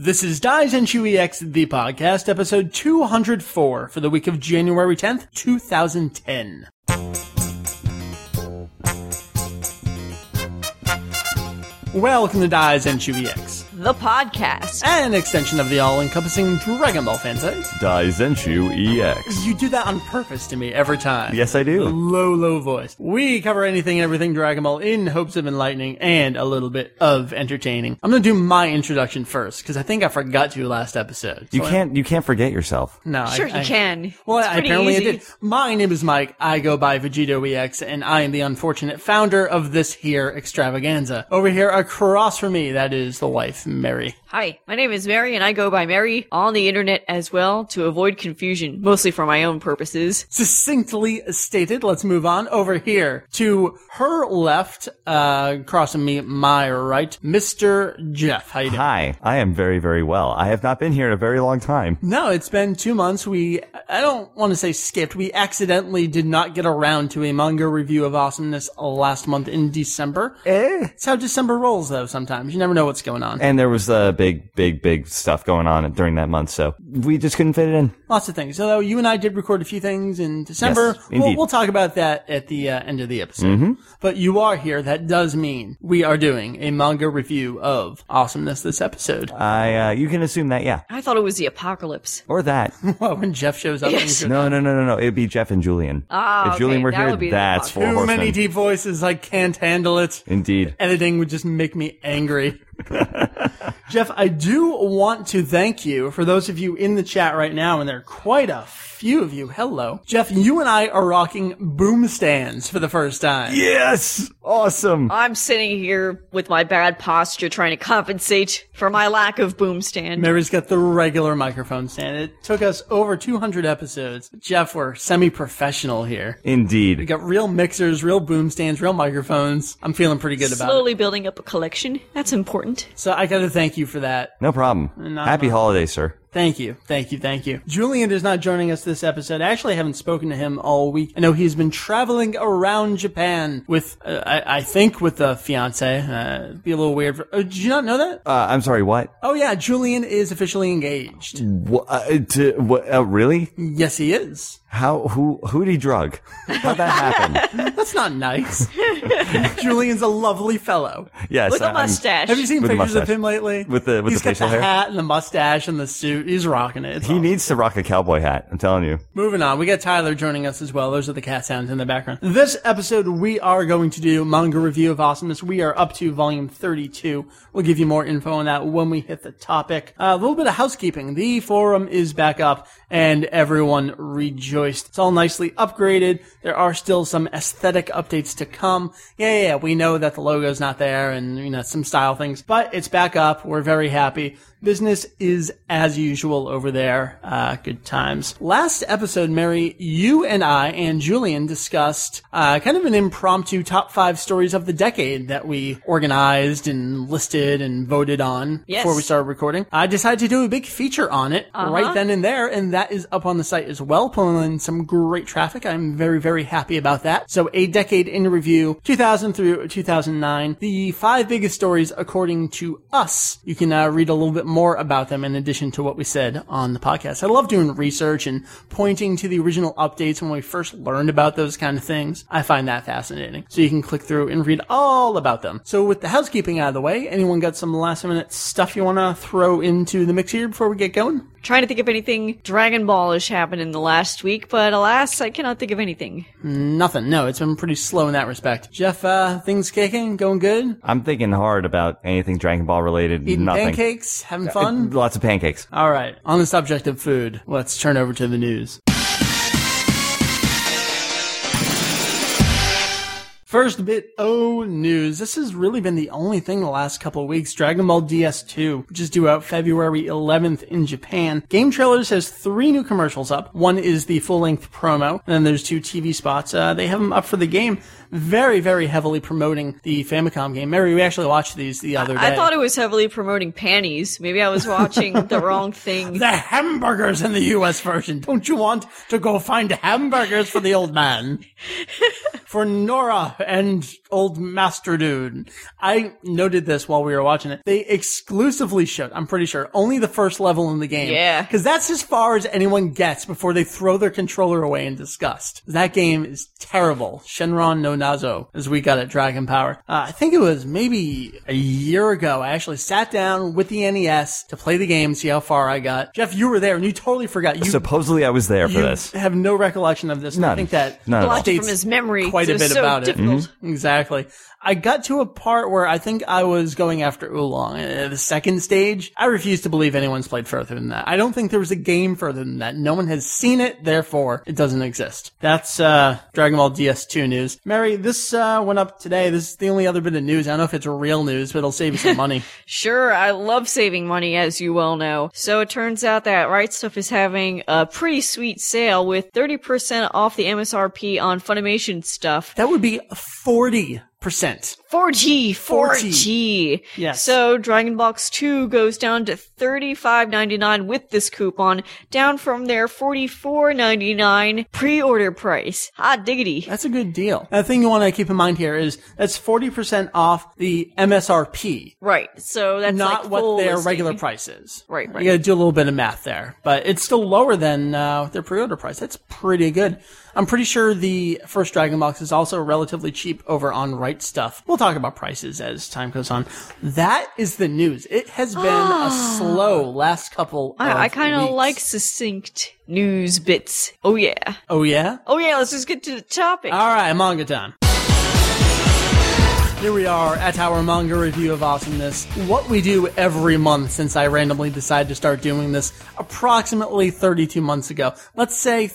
This is Daizenshu EX, the podcast, episode 204 for the week of January 10th, 2010. Welcome to Daizenshu EX, the podcast. an extension of the all-encompassing Dragon Ball fan site. Daizenshu EX. You do that on purpose to me every time. Yes, I do. Low, low voice. We cover anything and everything Dragon Ball in hopes of enlightening and a little bit of entertaining. I'm gonna do my introduction first, because I think I forgot to last episode. You So I- can't. You can't forget yourself. No, I- Sure, you I- can. Well, It's I, apparently easy. I did. My name is Mike. I go by Vegito EX, and I am the unfortunate founder of this here extravaganza. Over here, across from me, that is the wife, Mary. Hi, my name is Mary, and I go by Mary on the internet as well to avoid confusion, mostly for my own purposes. Succinctly stated, let's move on over here to her left, uh, across from me, my right, Mr. Jeff. How you doing? Hi, I am very, very well. I have not been here in a very long time. No, it's been two months. We, I don't want to say skipped. We accidentally did not get around to a manga review of awesomeness last month in December. Eh. It's how December rolls, though. Sometimes you never know what's going on. And there was uh, big, big, big stuff going on during that month, so we just couldn't fit it in. Lots of things. So you and I did record a few things in December. Yes, we'll, we'll talk about that at the uh, end of the episode. But you are here. That does mean we are doing a manga review of awesomeness this episode. I. Uh, you can assume that, yeah, I thought it was the apocalypse. or that. well, when Jeff shows up, Yes. No, no, no, no, no. It'd be Jeff and Julian. Ah, if Julian okay, were that here, would be that's four too horsemen. many deep voices. I can't handle it. Indeed. Editing would just make me angry. Jeff, I do want to thank you. For those of you in the chat right now, and there are quite a few of you. Hello. Jeff, you and I are rocking boom stands for the first time. Yes. Awesome. I'm sitting here with my bad posture trying to compensate for my lack of boom stand. Mary's got the regular microphone stand. It took us over 200 episodes. Jeff, we're semi-professional here. Indeed. We got real mixers, real boom stands, real microphones. I'm feeling pretty good about it. Slowly building up a collection. That's important. So I gotta thank you for that. No problem. Not Happy holidays, sir. Thank you, thank you, thank you. Julian is not joining us this episode. I actually haven't spoken to him all week. I know he's been traveling around Japan with, uh, I, I think, with the fiance. Uh, be a little weird. For, oh, did you not know that? Uh, I'm sorry. What? Oh yeah, Julian is officially engaged. What? Uh, to, what uh, really? Yes, he is. How? Who? Who did he drug? How'd that happen? That's not nice. Julian's a lovely fellow. yes. With a I'm- mustache. Have you seen With a pictures of mustache. him lately? With the- with He's the got facial the hair? hat and the mustache and the suit. He's rocking it. It's He awesome. needs to rock a cowboy hat. I'm telling you. Moving on, we got Tyler joining us as well. Those are the cat sounds in the background. This episode, we are going to do manga review of awesomeness. We are up to volume 32. We'll give you more info on that when we hit the topic. Uh, a little bit of housekeeping. The forum is back up and everyone rejoiced. It's all nicely upgraded. There are still some aesthetic updates to come. Yeah, yeah, yeah. We know that the logo's not there and, you know, some style things, but it's back up. We're very happy. Business is as usual over there. Uh, good times. Last episode, Mary, you and I and Julian discussed uh, kind of an impromptu top five stories of the decade that we organized and listed and voted on Yes. before we started recording. I decided to do a big feature on it right then and there, and that is up on the site as well, pulling in some great traffic. I'm very, very happy about that. So, a decade in review, 2000 through 2009, the five biggest stories according to us. You can uh, read a little bit more about them in addition to what we said on the podcast. I love doing research and pointing to the original updates when we first learned about those kind of things. I find that fascinating. So you can click through and read all about them. So with the housekeeping out of the way, anyone got some last minute stuff you want to throw into the mix here before we get going? Trying to think of anything Dragon Ballish happened in the last week, but alas, I cannot think of anything. Nothing. No, it's been pretty slow in that respect. Jeff, uh, things kicking, going good? I'm thinking hard about anything Dragon Ball related. Eating Nothing. pancakes, having fun? Lots of pancakes. All right. On the subject of food, let's turn over to the news. First bit O news. This has really been the only thing the last couple of weeks. Dragon Ball DS2, which is due out February 11th in Japan. Game Trailers has three new commercials up. One is the full-length promo, and then there's two TV spots. Uh, they have them up for the game. Very, very heavily promoting the Famicom game. Mary, we actually watched these the other day. I thought it was heavily promoting panties. Maybe I was watching the wrong thing. the hamburgers in the US version. Don't you want to go find hamburgers for the old man? for Nora and old Master Dude. I noted this while we were watching it. They exclusively showed, I'm pretty sure, only the first level in the game. Yeah. Cause that's as far as anyone gets before they throw their controller away in disgust. That game is terrible. Shenron no Nazo, as we got at Dragon Power. Uh, I think it was maybe a year ago. I actually sat down with the NES to play the game, see how far I got. Jeff, you were there and you totally forgot. You, Supposedly I was there for you this. have no recollection of this. and I None. think that None at all. Blocked it from his memory. quite a bit so about it. Difficult. Mm-hmm. Exactly. I got to a part where I think I was going after Oolong. Uh, the second stage, I refuse to believe anyone's played further than that. I don't think there was a game further than that. No one has seen it, therefore it doesn't exist. That's uh, Dragon Ball DS2 news. Mary, this uh, went up today. This is the only other bit of news. I don't know if it's real news, but it'll save you some money. Sure, I love saving money, as you well know. So it turns out that Right Stuf is having a pretty sweet sale with 30% off the MSRP on Funimation stuff. That would be 40%. 4G, 4G. Yes. So Dragon Box 2 goes down to $35.99 with this coupon, down from their $44.99 pre-order price. Hot diggity. That's a good deal. The thing you want to keep in mind here is that's 40% off the MSRP. Right. So that's not like what their listing. regular price is. Right, right. You gotta do a little bit of math there, but it's still lower than uh, their pre-order price. That's pretty good. I'm pretty sure the first Dragon Box is also relatively cheap over on Right Stuf. We'll talk about prices as time goes on. That is the news. It has been a ah. slow last couple. of I, I kind of like succinct news bits. Oh yeah. Oh yeah. Oh yeah, let's just get to the topic. All right, manga time. Here we are at our manga review of awesomeness. What we do every month since I randomly decided to start doing this approximately 32 months ago. Let's say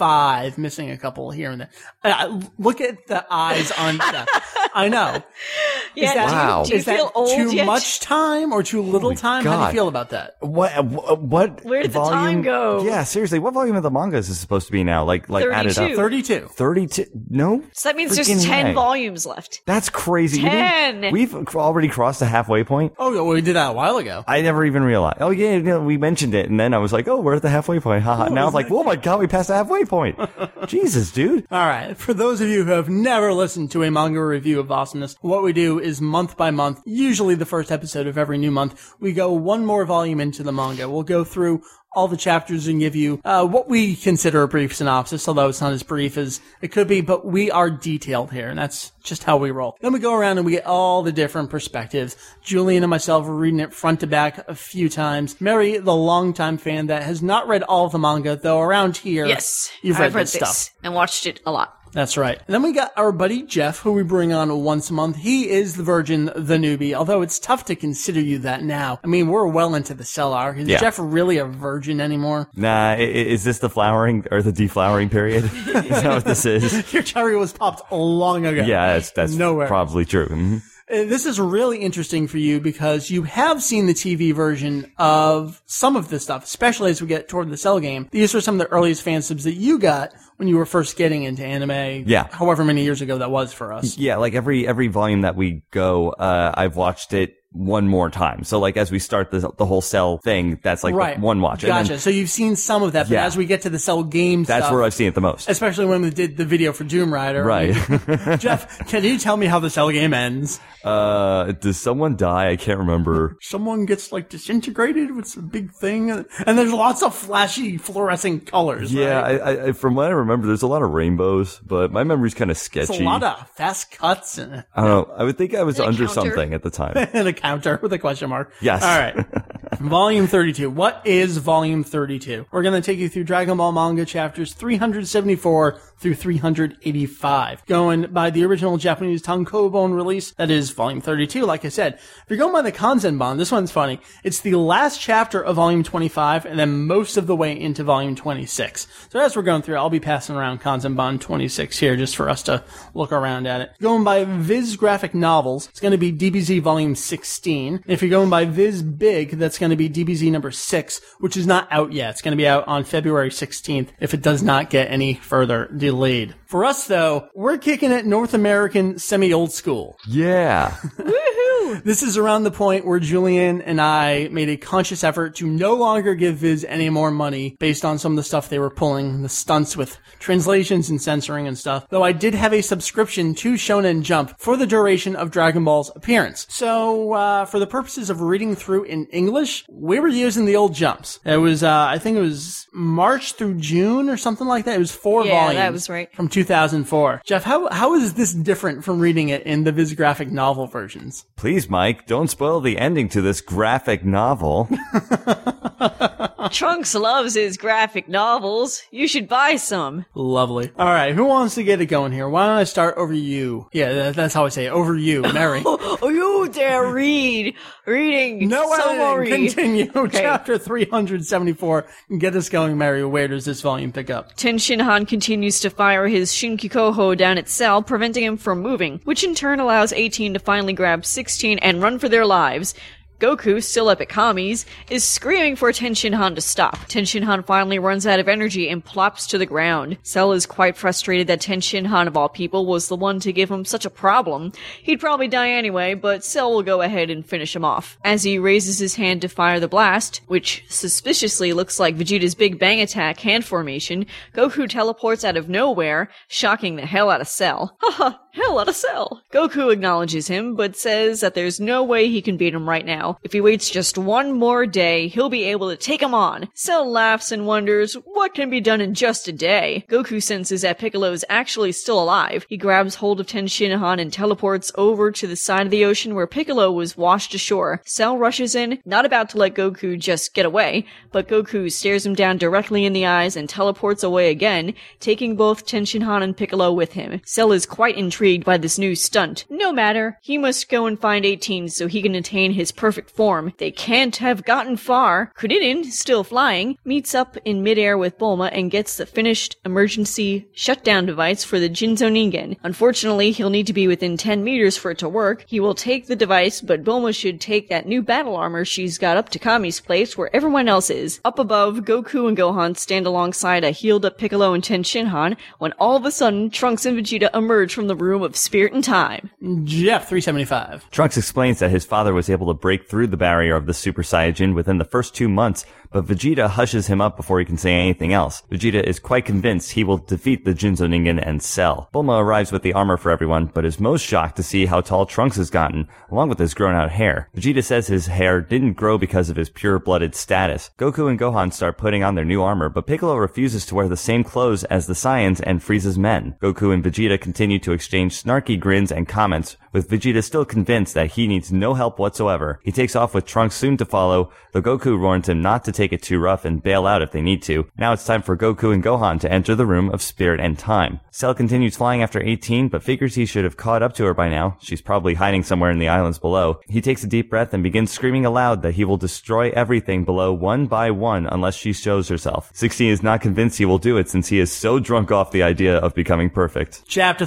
35, missing a couple here and there. Uh, look at the eyes on Jeff. I know. yeah, that- do you- Wow. do you, Is that feel old too yet? much time or too little oh time? How do you feel about that? What? What? what Where did the time go? Yeah, seriously, what volume of the manga is this supposed to be now? Like, like added up. 32. Thirty-two? No. So that means there's 10 way. volumes left. That's crazy. 10. We've already crossed the halfway point. Oh, yeah, well, we did that a while ago. I never even realized. Oh yeah, you know, we mentioned it, and then I was like, "Oh, we're at the halfway point." Haha. now I'm like, "Oh my god, we passed the halfway point." Jesus, dude. All right. For those of you who have never listened to a manga review of awesomeness, what we do is month by month, usually the first episode of every new month, we go one more volume into the manga. We'll go through all the chapters and give you uh, what we consider a brief synopsis, although it's not as brief as it could be, but we are detailed here, and that's just how we roll. Then we go around and we get all the different perspectives. Julian and myself are reading it front to back a few times. Mary, the longtime fan that has not read all of the manga, though around here, Yes. you've read read this this stuff. and watched it a lot. That's right. And then we got our buddy Jeff, who we bring on once a month. He is the virgin, the newbie, although it's tough to consider you that now. I mean, we're well into the cell hour. Is Yeah. Jeff really a virgin anymore? Nah, is this the flowering or the deflowering period? is that what this is? Your cherry was popped long ago. Yeah, that's that's Nowhere. probably true. Mhm. Uh, This is really interesting for you because you have seen the TV version of some of this stuff, especially as we get toward the cell game. These are some of the earliest fan subs that you got when you were first getting into anime. Yeah. However many years ago that was for us. Yeah, like every every volume that we go, uh, I've watched it one more time. So like as we start the the whole cell thing, that's like Right. one watch. And Gotcha. then so you've seen some of that, but Yeah. as we get to the cell game that's stuff, where I've seen it the most. especially when we did the video for Doom Rider. Right. Jeff, can you tell me how the cell game ends? uh, does someone die? I can't remember. Someone gets like disintegrated with some big thing, and there's lots of flashy fluorescent colors. Yeah, right? I, I, from what I remember, there's a lot of rainbows, but my memory's kind of sketchy. it's a lot of fast cuts and, I don't know. I would think I was under counter. something at the time. and a counter with a question mark. Yes. All right. volume 32. What is Volume 32? We're going to take you through Dragon Ball manga chapters 374 through 385. Going by the original Japanese Tankobon release, that is Volume 32, like I said. If you're going by the Kanzenban, this one's funny. It's the last chapter of Volume 25 and then most of the way into Volume 26. So as we're going through, I'll be passing around Kanzenban 26 here just for us to look around at it. Going by Viz Graphic Novels, it's going to be DBZ Volume 16. If you're going by Viz Big, that's going to be DBZ number 6, which is not out yet. It's going to be out on February 16th if it does not get any further delayed. For us though, we're kicking it North American semi-old school. Yeah. This is around the point where Julian and I made a conscious effort to no longer give Viz any more money based on some of the stuff they were pulling, the stunts with translations and censoring and stuff. Though I did have a subscription to Shonen Jump for the duration of Dragon Ball's appearance. So, uh, for the purposes of reading through in English, we were using the old jumps. It was, uh, I think it was March through June or something like that. It was four Yeah, volumes. that was right. From 2004. Jeff, how, how is this different from reading it in the Viz graphic novel versions? Please, Mike, don't spoil the ending to this graphic novel. Trunks loves his graphic novels. You should buy some. Lovely. All right, who wants to get it going here? Why don't I start over you? Yeah, that, that's how I say it. Over you, Mary. Oh, you dare read. Reading. no editing. Continue. Chapter 374. Get us going, Mary. Where does this volume pick up? Ten Shinhan continues to fire his Shinkikoho down its cell, preventing him from moving, which in turn allows 18 to finally grab 16 and run for their lives. Goku, still up at Kami's, is screaming for Tenshinhan to stop. Tenshinhan finally runs out of energy and plops to the ground. Cell is quite frustrated that Tenshinhan, of all people, was the one to give him such a problem. He'd probably die anyway, but Cell will go ahead and finish him off. As he raises his hand to fire the blast, which suspiciously looks like Vegeta's Big Bang attack hand formation, Goku teleports out of nowhere, shocking the hell out of Cell. Haha, hell out of Cell. Goku acknowledges him, but says that there's no way he can beat him right now. If he waits just one more day, he'll be able to take him on. Cell laughs and wonders what can be done in just a day. Goku senses that Piccolo is actually still alive. He grabs hold of Ten Shinhan and teleports over to the side of the ocean where Piccolo was washed ashore. Cell rushes in, not about to let Goku just get away, but Goku stares him down directly in the eyes and teleports away again, taking both Ten Shinhan and Piccolo with him. Cell is quite intrigued by this new stunt. No matter, he must go and find 18 so he can attain his perfect form. They can't have gotten far. Kuririn, still flying, meets up in midair with Bulma and gets the finished emergency shutdown device for the Jinzo Ningen. Unfortunately, he'll need to be within 10 meters for it to work. He will take the device, but Bulma should take that new battle armor she's got up to Kami's place where everyone else is. Up above, Goku and Gohan stand alongside a healed up Piccolo and Ten Shinhan when all of a sudden Trunks and Vegeta emerge from the room of spirit and time. Jeff 375. Trunks explains that his father was able to break through the barrier of the Super Saiyajin within the first two months, but Vegeta hushes him up before he can say anything else. Vegeta is quite convinced he will defeat the Jinzo Ningen and Cell. Bulma arrives with the armor for everyone, but is most shocked to see how tall Trunks has gotten, along with his grown out hair. Vegeta says his hair didn't grow because of his pure-blooded status. Goku and Gohan start putting on their new armor, but Piccolo refuses to wear the same clothes as the Saiyans and Frieza's men. Goku and Vegeta continue to exchange snarky grins and comments, with Vegeta still convinced that he needs no help whatsoever. He takes off with Trunks soon to follow, though Goku warns him not to take it too rough and bail out if they need to. Now it's time for Goku and Gohan to enter the room of spirit and time. Cell continues flying after 18, but figures he should have caught up to her by now. She's probably hiding somewhere in the islands below. He takes a deep breath and begins screaming aloud that he will destroy everything below one by one unless she shows herself. 16 is not convinced he will do it since he is so drunk off the idea of becoming perfect. Chapter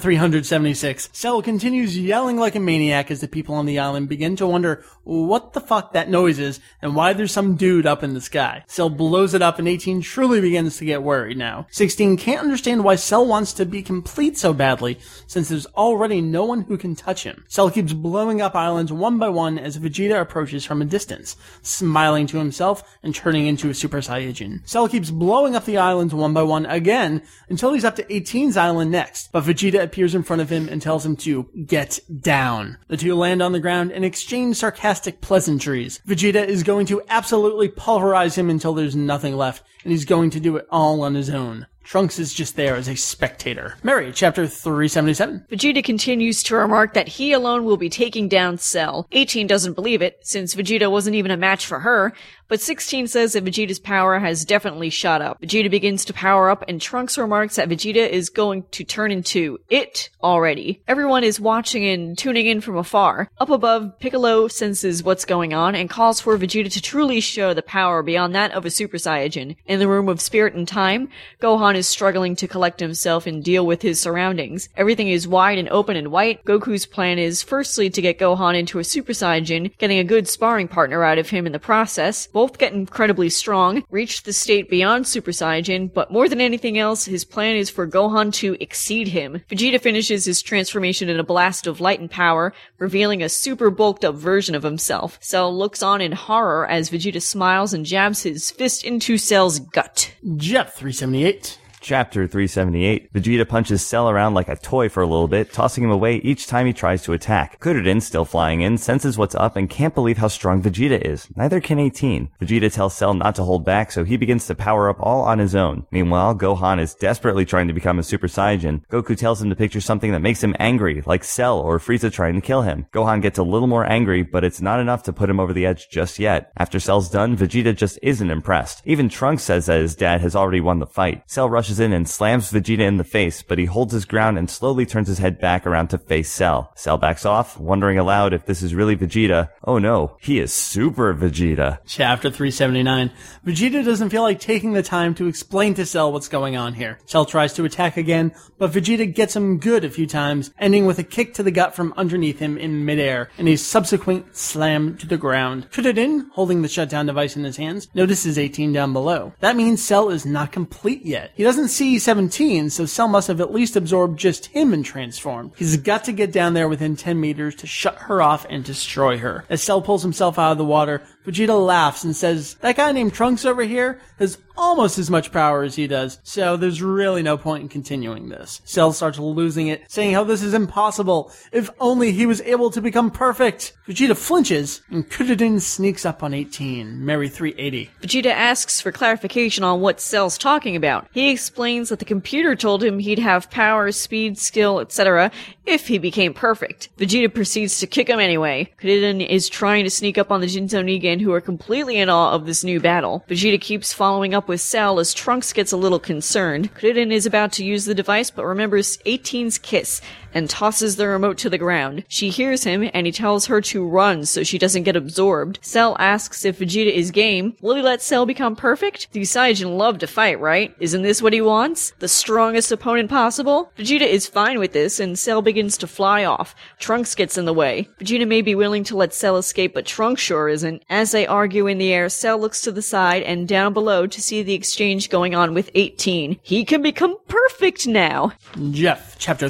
376. Cell continues yelling like a maniac as the people on the island begin to wonder what the fuck that noise is and why there's some dude up in the sky. Cell blows it up and 18 truly begins to get worried now. 16 can't understand why Cell wants to be complete so badly since there's already no one who can touch him. Cell keeps blowing up islands one by one as Vegeta approaches from a distance, smiling to himself and turning into a Super Saiyajin. Cell keeps blowing up the islands one by one again until he's up to 18's island next, but Vegeta appears in front of him and tells him to get down. The two land on the ground and exchange sarcastic pleasantries. Vegeta is going to absolutely pulverize him until there's nothing left, and he's going to do it all on his own. Trunks is just there as a spectator. Mary, chapter 377. Vegeta continues to remark that he alone will be taking down Cell. 18 doesn't believe it, since Vegeta wasn't even a match for her, but 16 says that Vegeta's power has definitely shot up. Vegeta begins to power up, and Trunks remarks that Vegeta is going to turn into it already. Everyone is watching and tuning in from afar. Up above, Piccolo senses what's going on and calls for Vegeta to truly show the power beyond that of a Super Saiyajin. In the room of spirit and time, Gohan Gohan is struggling to collect himself and deal with his surroundings. Everything is wide and open and white. Goku's plan is firstly to get Gohan into a Super Saiyan, getting a good sparring partner out of him in the process. Both get incredibly strong, reach the state beyond Super Saiyan, but more than anything else, his plan is for Gohan to exceed him. Vegeta finishes his transformation in a blast of light and power, revealing a super bulked up version of himself. Cell looks on in horror as Vegeta smiles and jabs his fist into Cell's gut. Jeff 378. Chapter 378. Vegeta punches Cell around like a toy for a little bit, tossing him away each time he tries to attack. Kuririn, still flying in, senses what's up and can't believe how strong Vegeta is. Neither can 18. Vegeta tells Cell not to hold back, so he begins to power up all on his own. Meanwhile, Gohan is desperately trying to become a Super Saiyan. Goku tells him to picture something that makes him angry, like Cell or Frieza trying to kill him. Gohan gets a little more angry, but it's not enough to put him over the edge just yet. After Cell's done, Vegeta just isn't impressed. Even Trunks says that his dad has already won the fight. Cell rushes in and slams Vegeta in the face, but he holds his ground and slowly turns his head back around to face Cell. Cell backs off, wondering aloud if this is really Vegeta. Oh no, he is Super Vegeta. Chapter 379. Vegeta doesn't feel like taking the time to explain to Cell what's going on here. Cell tries to attack again, but Vegeta gets him good a few times, ending with a kick to the gut from underneath him in midair, and a subsequent slam to the ground. Kuririn, holding the shutdown device in his hands, notices 18 down below. That means Cell is not complete yet. He doesn't see 17, so Cell must have at least absorbed just him and transformed. He's got to get down there within 10 meters to shut her off and destroy her. As Cell pulls himself out of the water, Vegeta laughs and says, that guy named Trunks over here has almost as much power as he does, so there's really no point in continuing this. Cell starts losing it, saying how this is impossible. If only he was able to become perfect. Vegeta flinches, and Kuririn sneaks up on 18, Mary 380. Vegeta asks for clarification on what Cell's talking about. He explains that the computer told him he'd have power, speed, skill, etc. if he became perfect. Vegeta proceeds to kick him anyway. Kuririn is trying to sneak up on the Jinzo Who are completely in awe of this new battle. Vegeta keeps following up with Cell as Trunks gets a little concerned. Kuririn is about to use the device but remembers 18's kiss and tosses the remote to the ground. She hears him and he tells her to run so she doesn't get absorbed. Cell asks if Vegeta is game. Will he let Cell become perfect? The Saiyajin love to fight, right? Isn't this what he wants? The strongest opponent possible? Vegeta is fine with this and Cell begins to fly off. Trunks gets in the way. Vegeta may be willing to let Cell escape but Trunks sure isn't. As they argue in the air, Cell looks to the side and down below to see the exchange going on with 18. He can become perfect now. Jeff, chapter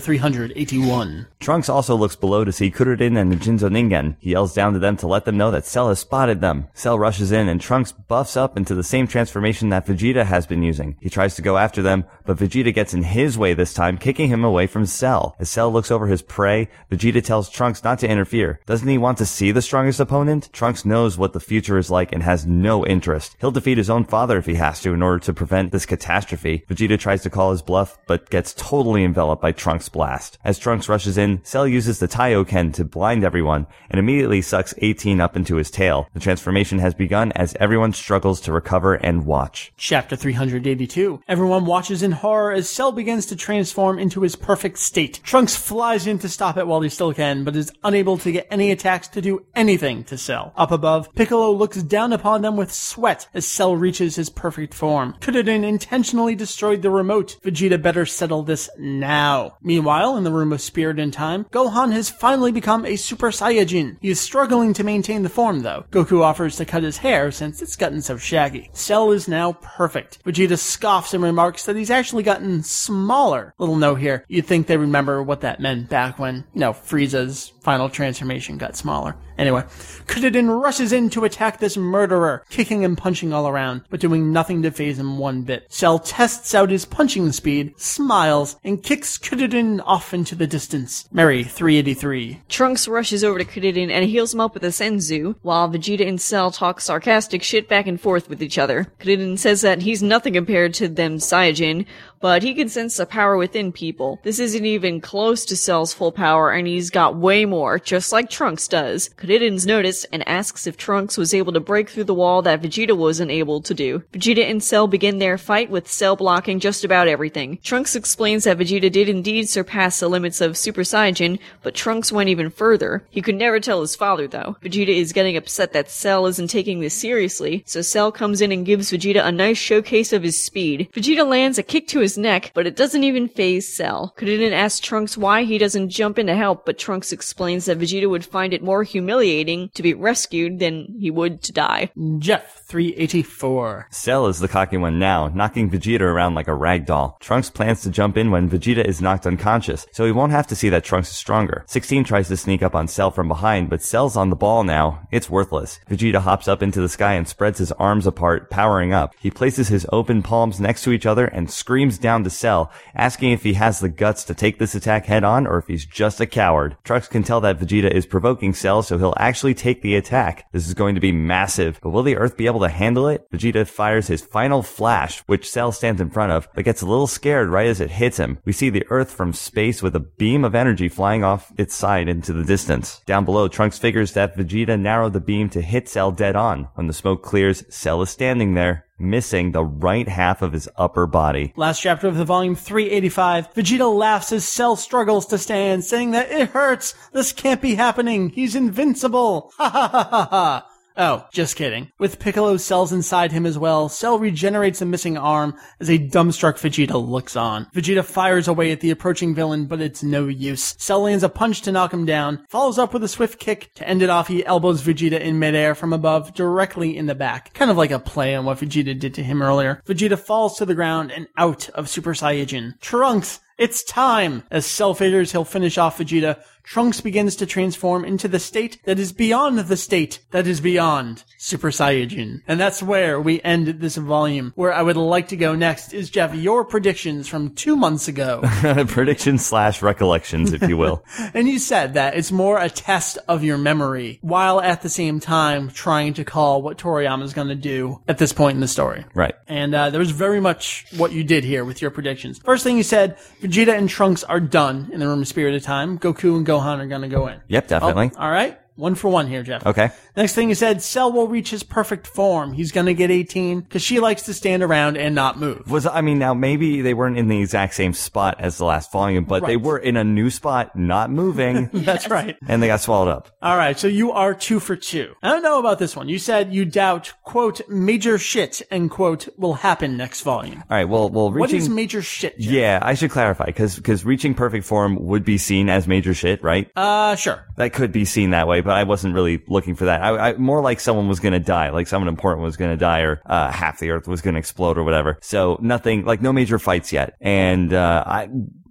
381. Trunks also looks below to see Kuririn and Jinzo Ningen. He yells down to them to let them know that Cell has spotted them. Cell rushes in and Trunks buffs up into the same transformation that Vegeta has been using. He tries to go after them, but Vegeta gets in his way this time, kicking him away from Cell. As Cell looks over his prey, Vegeta tells Trunks not to interfere. Doesn't he want to see the strongest opponent? Trunks knows what the future is like and has no interest. He'll defeat his own father if he has to in order to prevent this catastrophe. Vegeta tries to call his bluff, but gets totally enveloped by Trunks' blast. As Trunks rushes in, Cell uses the Taiyoken to blind everyone and immediately sucks 18 up into his tail. The transformation has begun as everyone struggles to recover and watch. Chapter 382. Everyone watches in horror as Cell begins to transform into his perfect state. Trunks flies in to stop it while he still can, but is unable to get any attacks to do anything to Cell. Up above, Piccolo looks down upon them with sweat as Cell reaches his perfect form. Kuririn intentionally destroyed the remote. Vegeta better settle this now. Meanwhile, in the room of spirit and time, Gohan has finally become a Super Saiyajin. He is struggling to maintain the form though. Goku offers to cut his hair since it's gotten so shaggy. Cell is now perfect. Vegeta scoffs and remarks that he's actually gotten smaller. Little note here. You'd think they remember what that meant back when, you know, Frieza's final transformation got smaller. Anyway, Kuririn rushes in to attack this murderer, kicking and punching all around, but doing nothing to phase him one bit. Cell tests out his punching speed, smiles, and kicks Kuririn off into the distance. Mary, 383. Trunks rushes over to Kuririn and heals him up with a senzu, while Vegeta and Cell talk sarcastic shit back and forth with each other. Kuririn says that he's nothing compared to them Saiyajin, but he can sense the power within people. This isn't even close to Cell's full power, and he's got way more, just like Trunks does. Kuririn's noticed and asks if Trunks was able to break through the wall that Vegeta wasn't able to do. Vegeta and Cell begin their fight with Cell blocking just about everything. Trunks explains that Vegeta did indeed surpass the limits of Super Saiyan, but Trunks went even further. He could never tell his father though. Vegeta is getting upset that Cell isn't taking this seriously, so Cell comes in and gives Vegeta a nice showcase of his speed. Vegeta lands a kick to his his neck, but it doesn't even phase Cell. Kuririn asks Trunks why he doesn't jump in to help, but Trunks explains that Vegeta would find it more humiliating to be rescued than he would to die. Jeff, 384. Cell is the cocky one now, knocking Vegeta around like a rag doll. Trunks plans to jump in when Vegeta is knocked unconscious, so he won't have to see that Trunks is stronger. 16 tries to sneak up on Cell from behind, but Cell's on the ball now. It's worthless. Vegeta hops up into the sky and spreads his arms apart, powering up. He places his open palms next to each other and screams down to Cell, asking if he has the guts to take this attack head on or if he's just a coward. Trunks can tell that Vegeta is provoking Cell, so he'll actually take the attack. This is going to be massive, but will the Earth be able to handle it? Vegeta fires his final flash, which Cell stands in front of, but gets a little scared right as it hits him. We see the Earth from space with a beam of energy flying off its side into the distance. Down below, Trunks figures that Vegeta narrowed the beam to hit Cell dead on. When the smoke clears, Cell is standing there, missing the right half of his upper body. Last chapter of the volume 385, Vegeta laughs as Cell struggles to stand, saying that it hurts. This can't be happening. He's invincible. Ha ha ha ha ha. Oh, just kidding. With Piccolo's cells inside him as well, Cell regenerates a missing arm as a dumbstruck Vegeta looks on. Vegeta fires away at the approaching villain, but it's no use. Cell lands a punch to knock him down, follows up with a swift kick. To end it off, he elbows Vegeta in midair from above, directly in the back. Kind of like a play on what Vegeta did to him earlier. Vegeta falls to the ground and out of Super Saiyajin. Trunks! It's time! As Cell figures he'll finish off Vegeta, Trunks begins to transform into the state that is beyond the state that is beyond Super Saiyajin. And that's where we end this volume. Where I would like to go next is, Jeff, your predictions from two months ago. Predictions slash recollections, if you will. and you said that it's more a test of your memory, while at the same time trying to call what Toriyama's gonna do at this point in the story. right. And uh, there was very much what you did here with your predictions. First thing you said, Vegeta and Trunks are done in the Room of Spirit of Time. Goku and Gohan are gonna go in. Yep, definitely. Oh, all right. One for one here, Jeff. Okay. Next thing you said, Cell will reach his perfect form. He's gonna get 18 because she likes to stand around and not move. Was I mean now maybe they weren't in the exact same spot as the last volume, but they were in a new spot, not moving, That's right. and they got swallowed up. All right, so you are two for two. I don't know about this one. You said you doubt, quote, major shit, end quote, will happen next volume. All right. Well, well, What reaching. is major shit? Jeff? yeah, I should clarify because because reaching perfect form would be seen as major shit, right? Uh, sure. that could be seen that way, but I wasn't really looking for that. I, I more like someone was going to die, like someone important was going to die, or uh, half the Earth was going to explode, or whatever. So nothing, like no major fights yet. And uh, I,